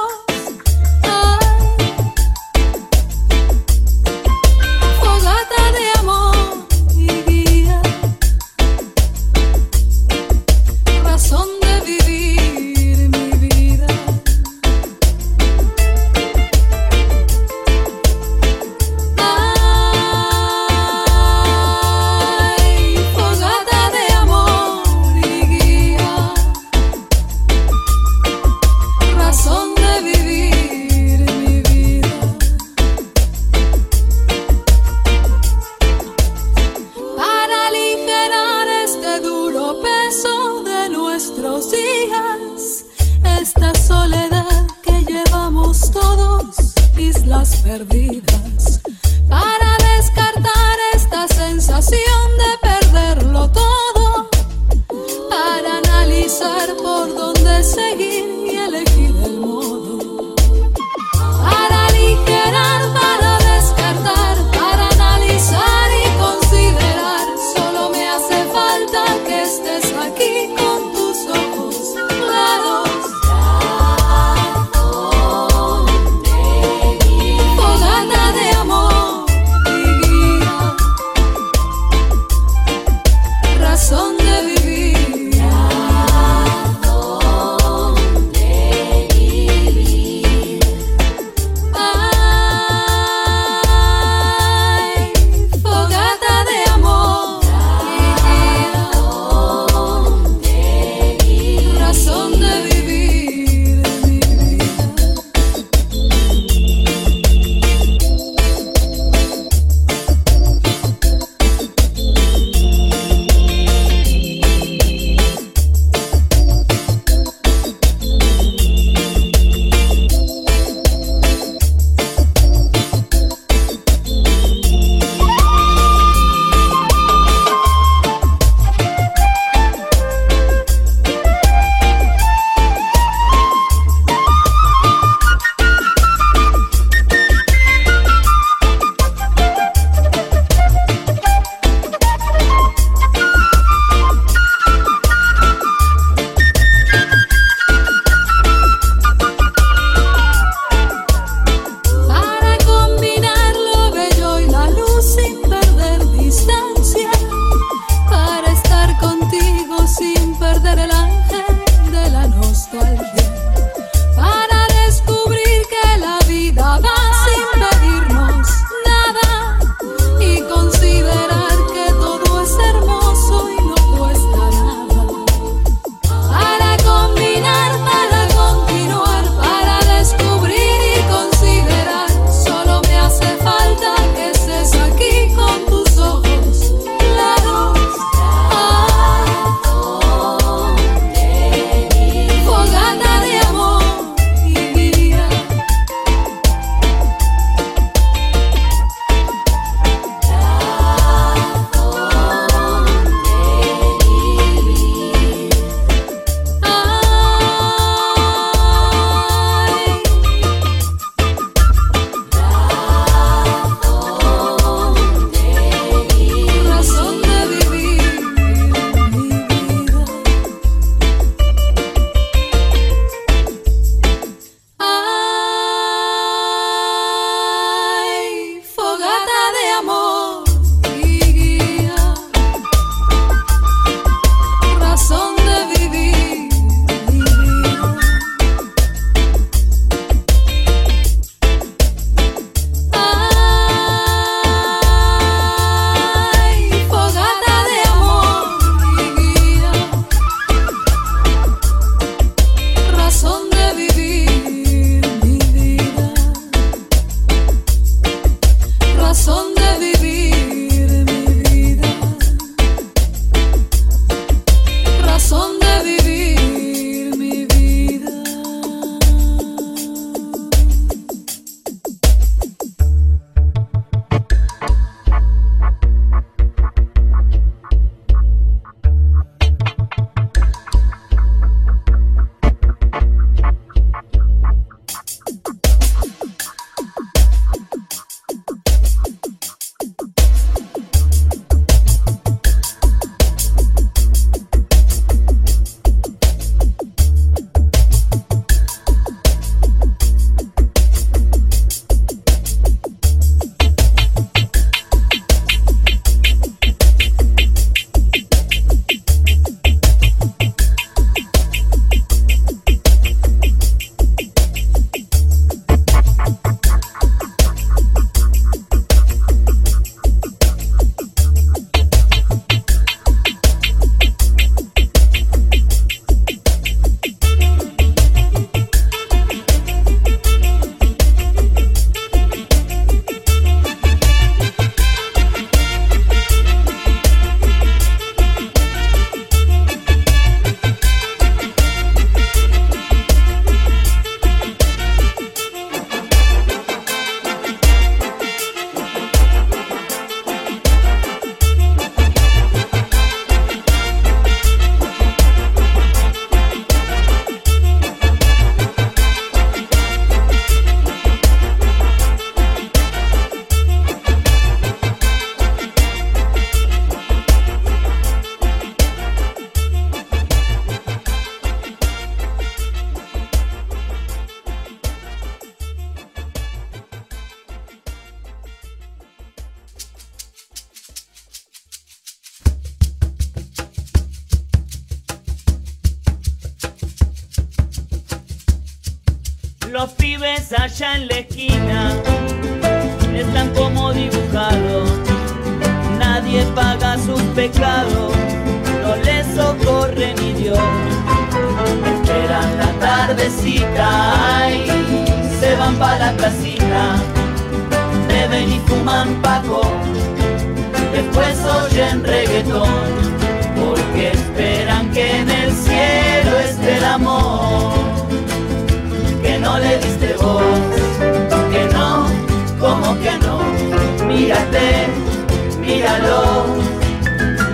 Míralo,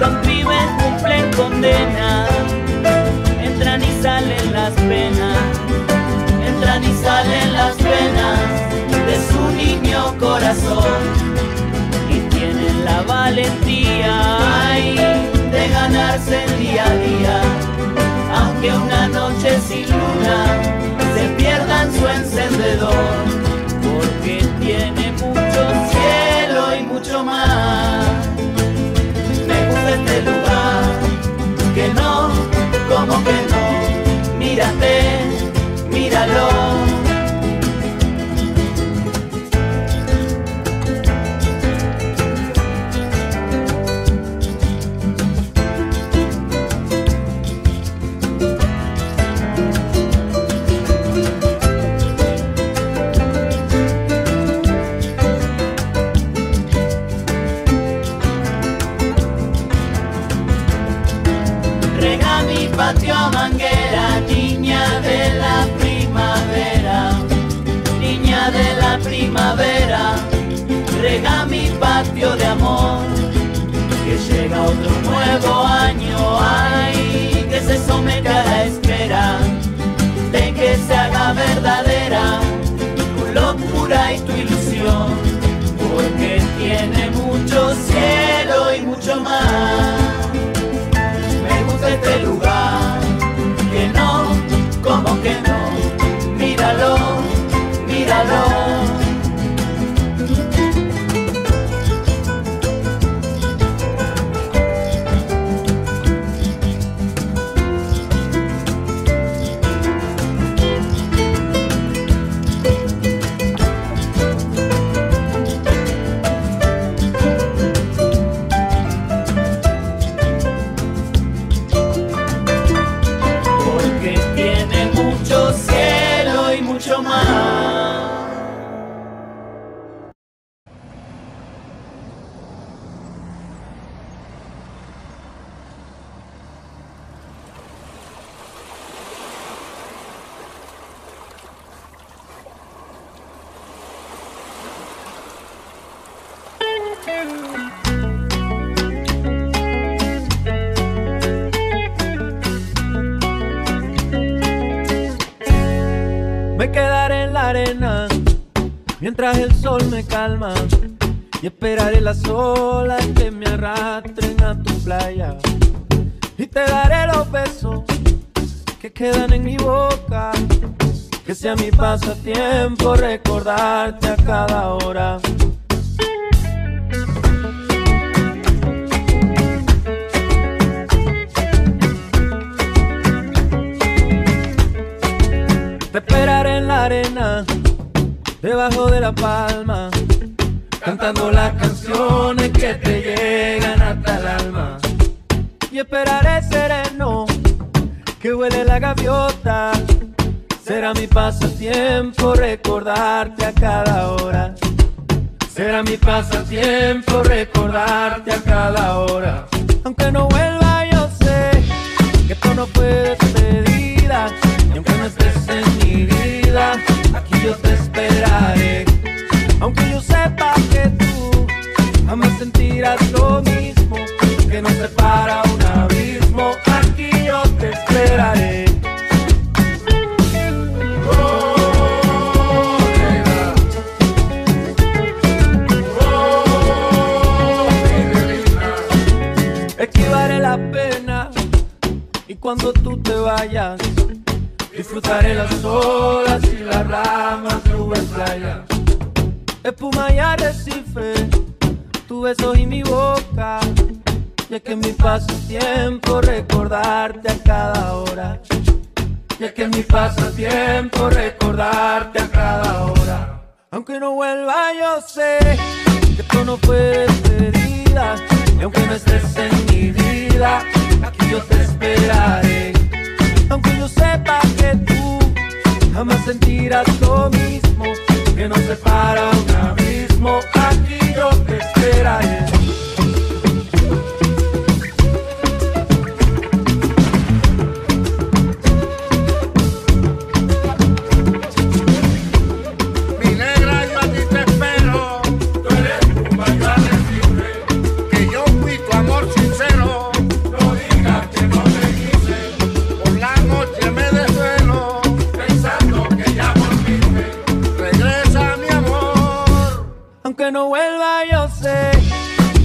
los pibes cumplen condena, entran y salen las penas, entran y salen las penas de su niño corazón. Y tienen la valentía de ganarse el día a día, aunque una noche sin luna se pierdan su encendedor, porque tiene mucho cielo y mucho mar. Este lugar, que no, como que no, mírate, míralo. Nuevo año, ay, que se somete a la espera, de que se haga verdadera tu locura y tu ilusión, recordarte a cada hora. Vayas, disfrutaré las olas y las ramas, nubes, playa. Espuma y arrecife, tu beso y mi boca. Y es que mi pasatiempo recordarte a cada hora. Y es que es mi pasatiempo recordarte a cada hora. Aunque no vuelva, yo sé que esto no fue despedida. Y aunque no estés en mi vida, aquí yo te esperaré. Yo sepa que tú jamás sentirás lo mismo, que nos separa un abismo, aquí yo te esperaré. Aunque no vuelva, yo sé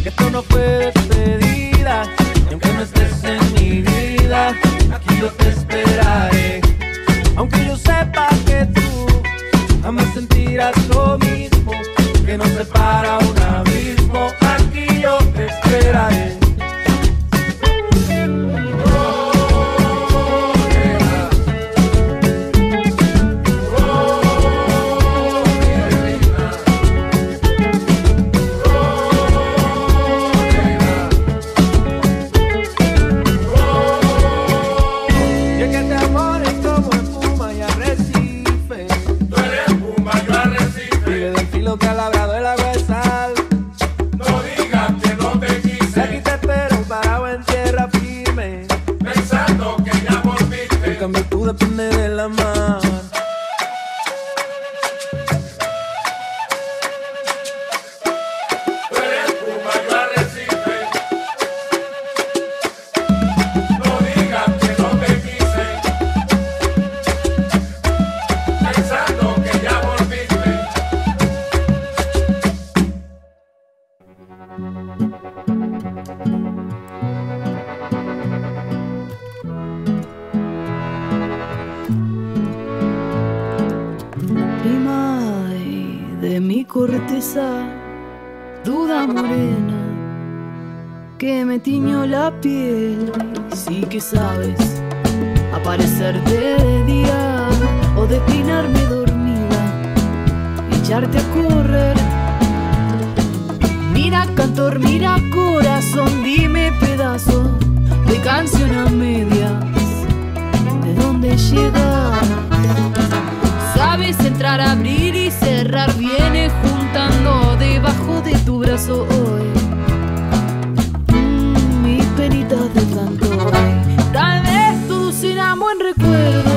que esto no fue despedida. Y aunque no estés en mi vida, aquí yo te esperaré. Aunque yo sepa que tú jamás sentirás lo mismo, que nos separa un abismo, aquí yo te esperaré. Se enamó en recuerdo.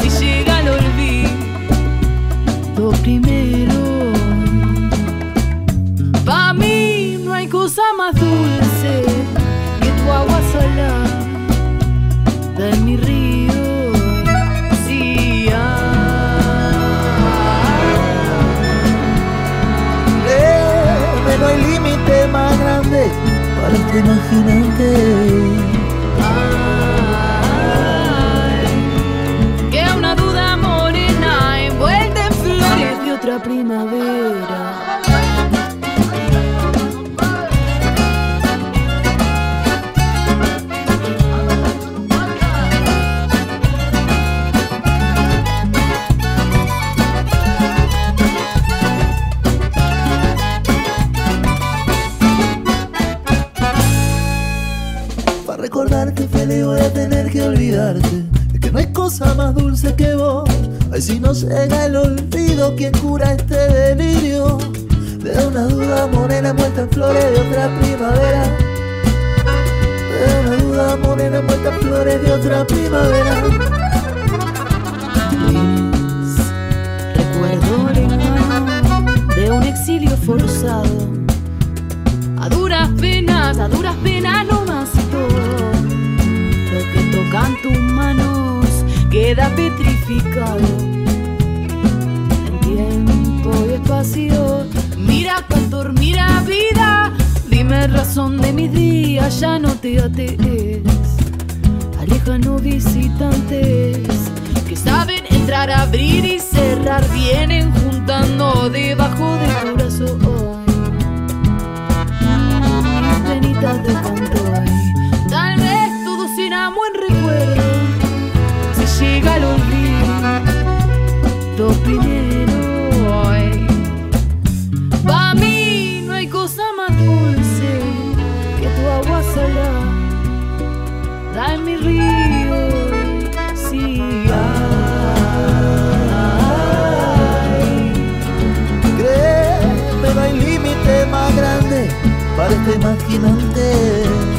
Si llega el olvido primero. Pa' mí no hay cosa más dulce que tu agua salada de mi río. Sí, Léeme, no hay límite más grande para este imaginante. Primavera. Para recordarte feliz voy a tener que olvidarte. Es que no hay cosa más dulce que vos. Ay, si no llega el olvido, ¿quién cura este delirio? De una duda morena envuelta en flores de otra primavera. De una duda morena envuelta en flores de otra primavera. Recuerdo lejano de un exilio forzado. A duras penas, a duras penas no más y todo. Lo que tocan tus manos queda petrificado. En tiempo y espacio, mira cantor, mira vida. Dime razón de mis días, ya no te atees. Alejanos visitantes que saben entrar, abrir y cerrar. Vienen juntando debajo de tu brazo hoy. Mis penitas de canto primero. Ay. Pa' mí no hay cosa más dulce que tu agua salada. Da en mi río y siga. Créeme, no hay límite más grande para este imaginante.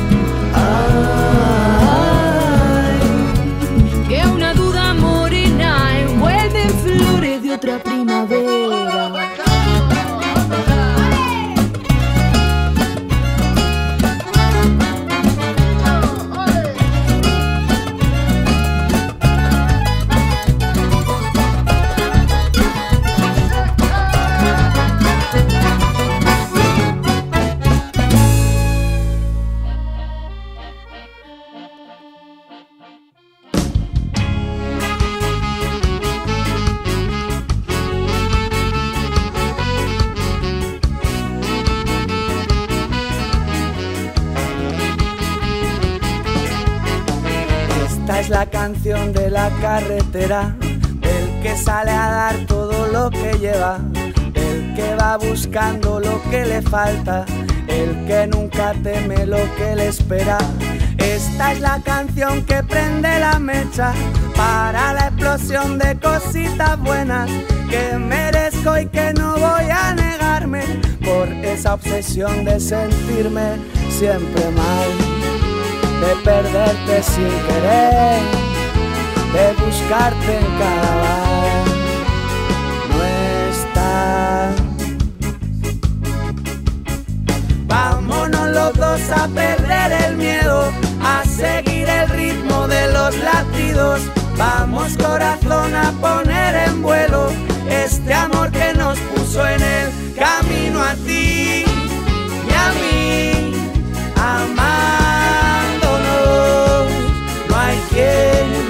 Esta es la canción que prende la mecha para la explosión de cositas buenas que merezco y que no voy a negarme por esa obsesión de sentirme siempre mal de perderte sin querer, de buscarte en cada bar. Los a perder el miedo, a seguir el ritmo de los latidos. Vamos corazón a poner en vuelo este amor que nos puso en el camino a ti y a mí. Amándonos, no hay quien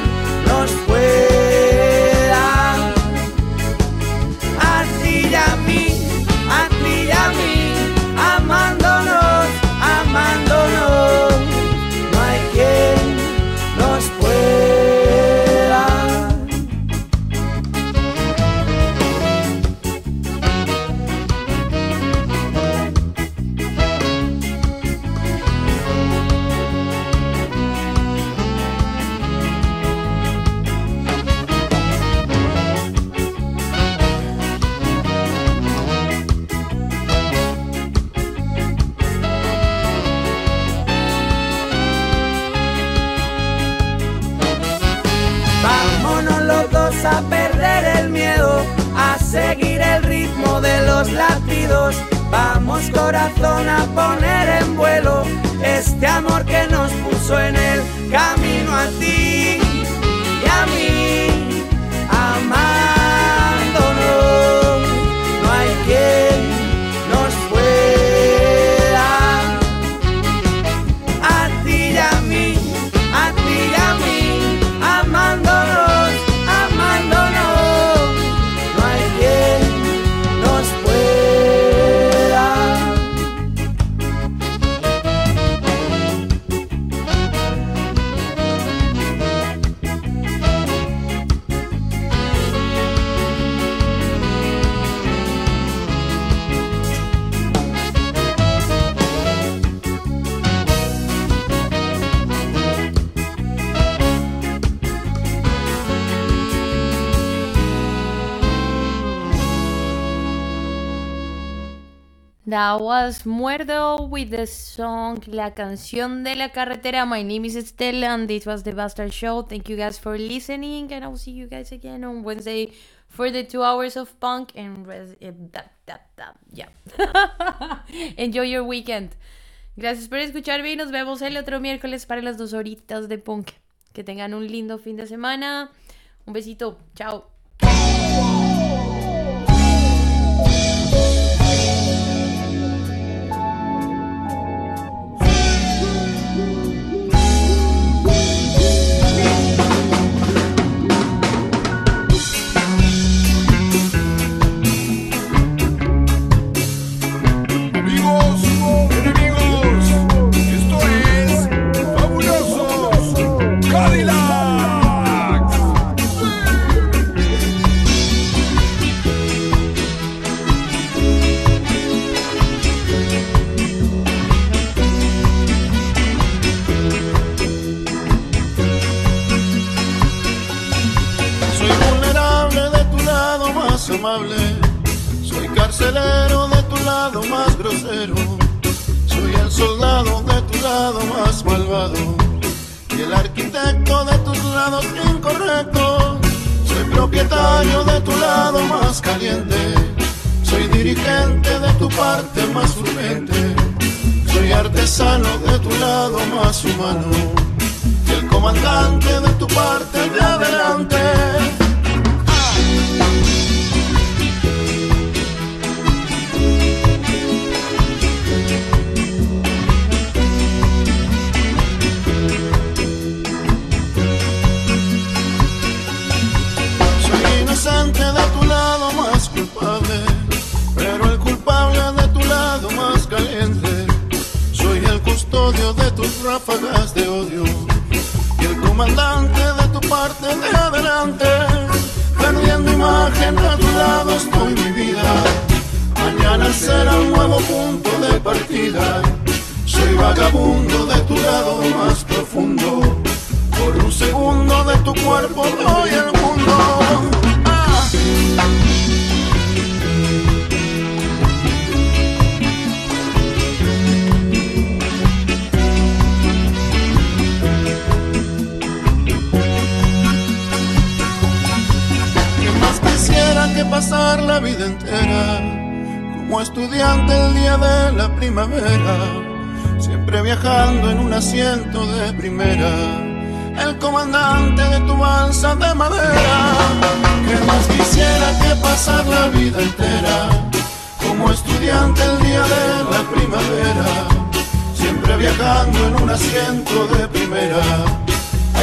de los latidos. Vamos corazón a poner en vuelo este amor que nos puso en el camino a ti Was Muerdo with the song La Canción de la Carretera. My name is Estela and this was the Bastard Show. Thank you guys for listening and I'll see you guys again on Wednesday for the two hours of punk and res- that, that, yeah. Enjoy your weekend. Gracias por escucharme y nos vemos el otro miércoles para las dos horitas de punk. Que tengan un lindo fin de semana. Un besito. Chao. Lado más grosero. Soy el soldado de tu lado más malvado. Y el arquitecto de tus lados incorrectos. Soy propietario de tu lado más caliente. Soy dirigente de tu parte más urgente. Soy artesano de tu lado más humano. Y el comandante de tu parte de adelante. Ráfagas de odio y el comandante de tu parte de adelante. Perdiendo imagen a tu lado estoy mi vida. Mañana será un nuevo punto de partida. Soy vagabundo de tu lado más profundo. Por un segundo de tu cuerpo doy el que pasar la vida entera como estudiante el día de la primavera? Siempre viajando en un asiento de primera el comandante de tu balsa de madera. Que más quisiera que pasar la vida entera como estudiante el día de la primavera, siempre viajando en un asiento de primera.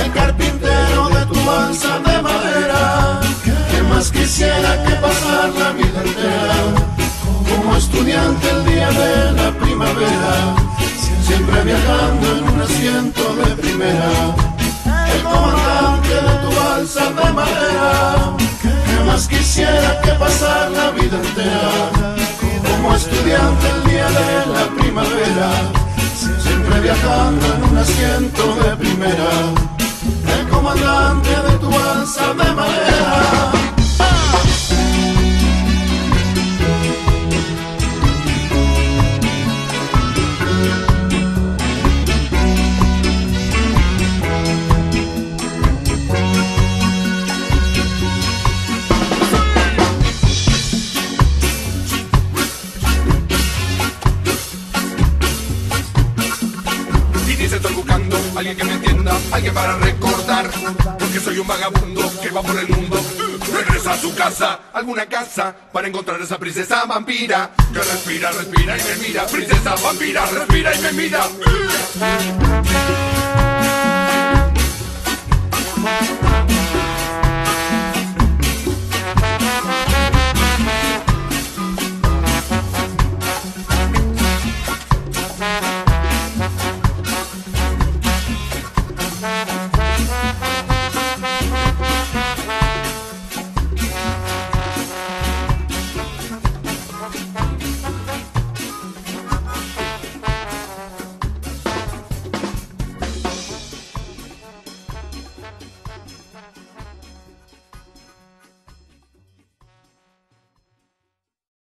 El carpintero de tu balsa de madera. Más quisiera que pasar la vida entera como estudiante el día de la primavera, siempre viajando en un asiento de primera el comandante de tu balsa de madera. Que más quisiera que pasar la vida entera como estudiante el día de la primavera, siempre viajando en un asiento de primera. El comandante de tu balsa de madera. Alguien que me entienda, alguien para recordar. Porque soy un vagabundo que va por el mundo. Regresa a su casa, alguna casa, para encontrar esa princesa vampira. Que respira, respira y me mira. Princesa vampira, respira y me mira.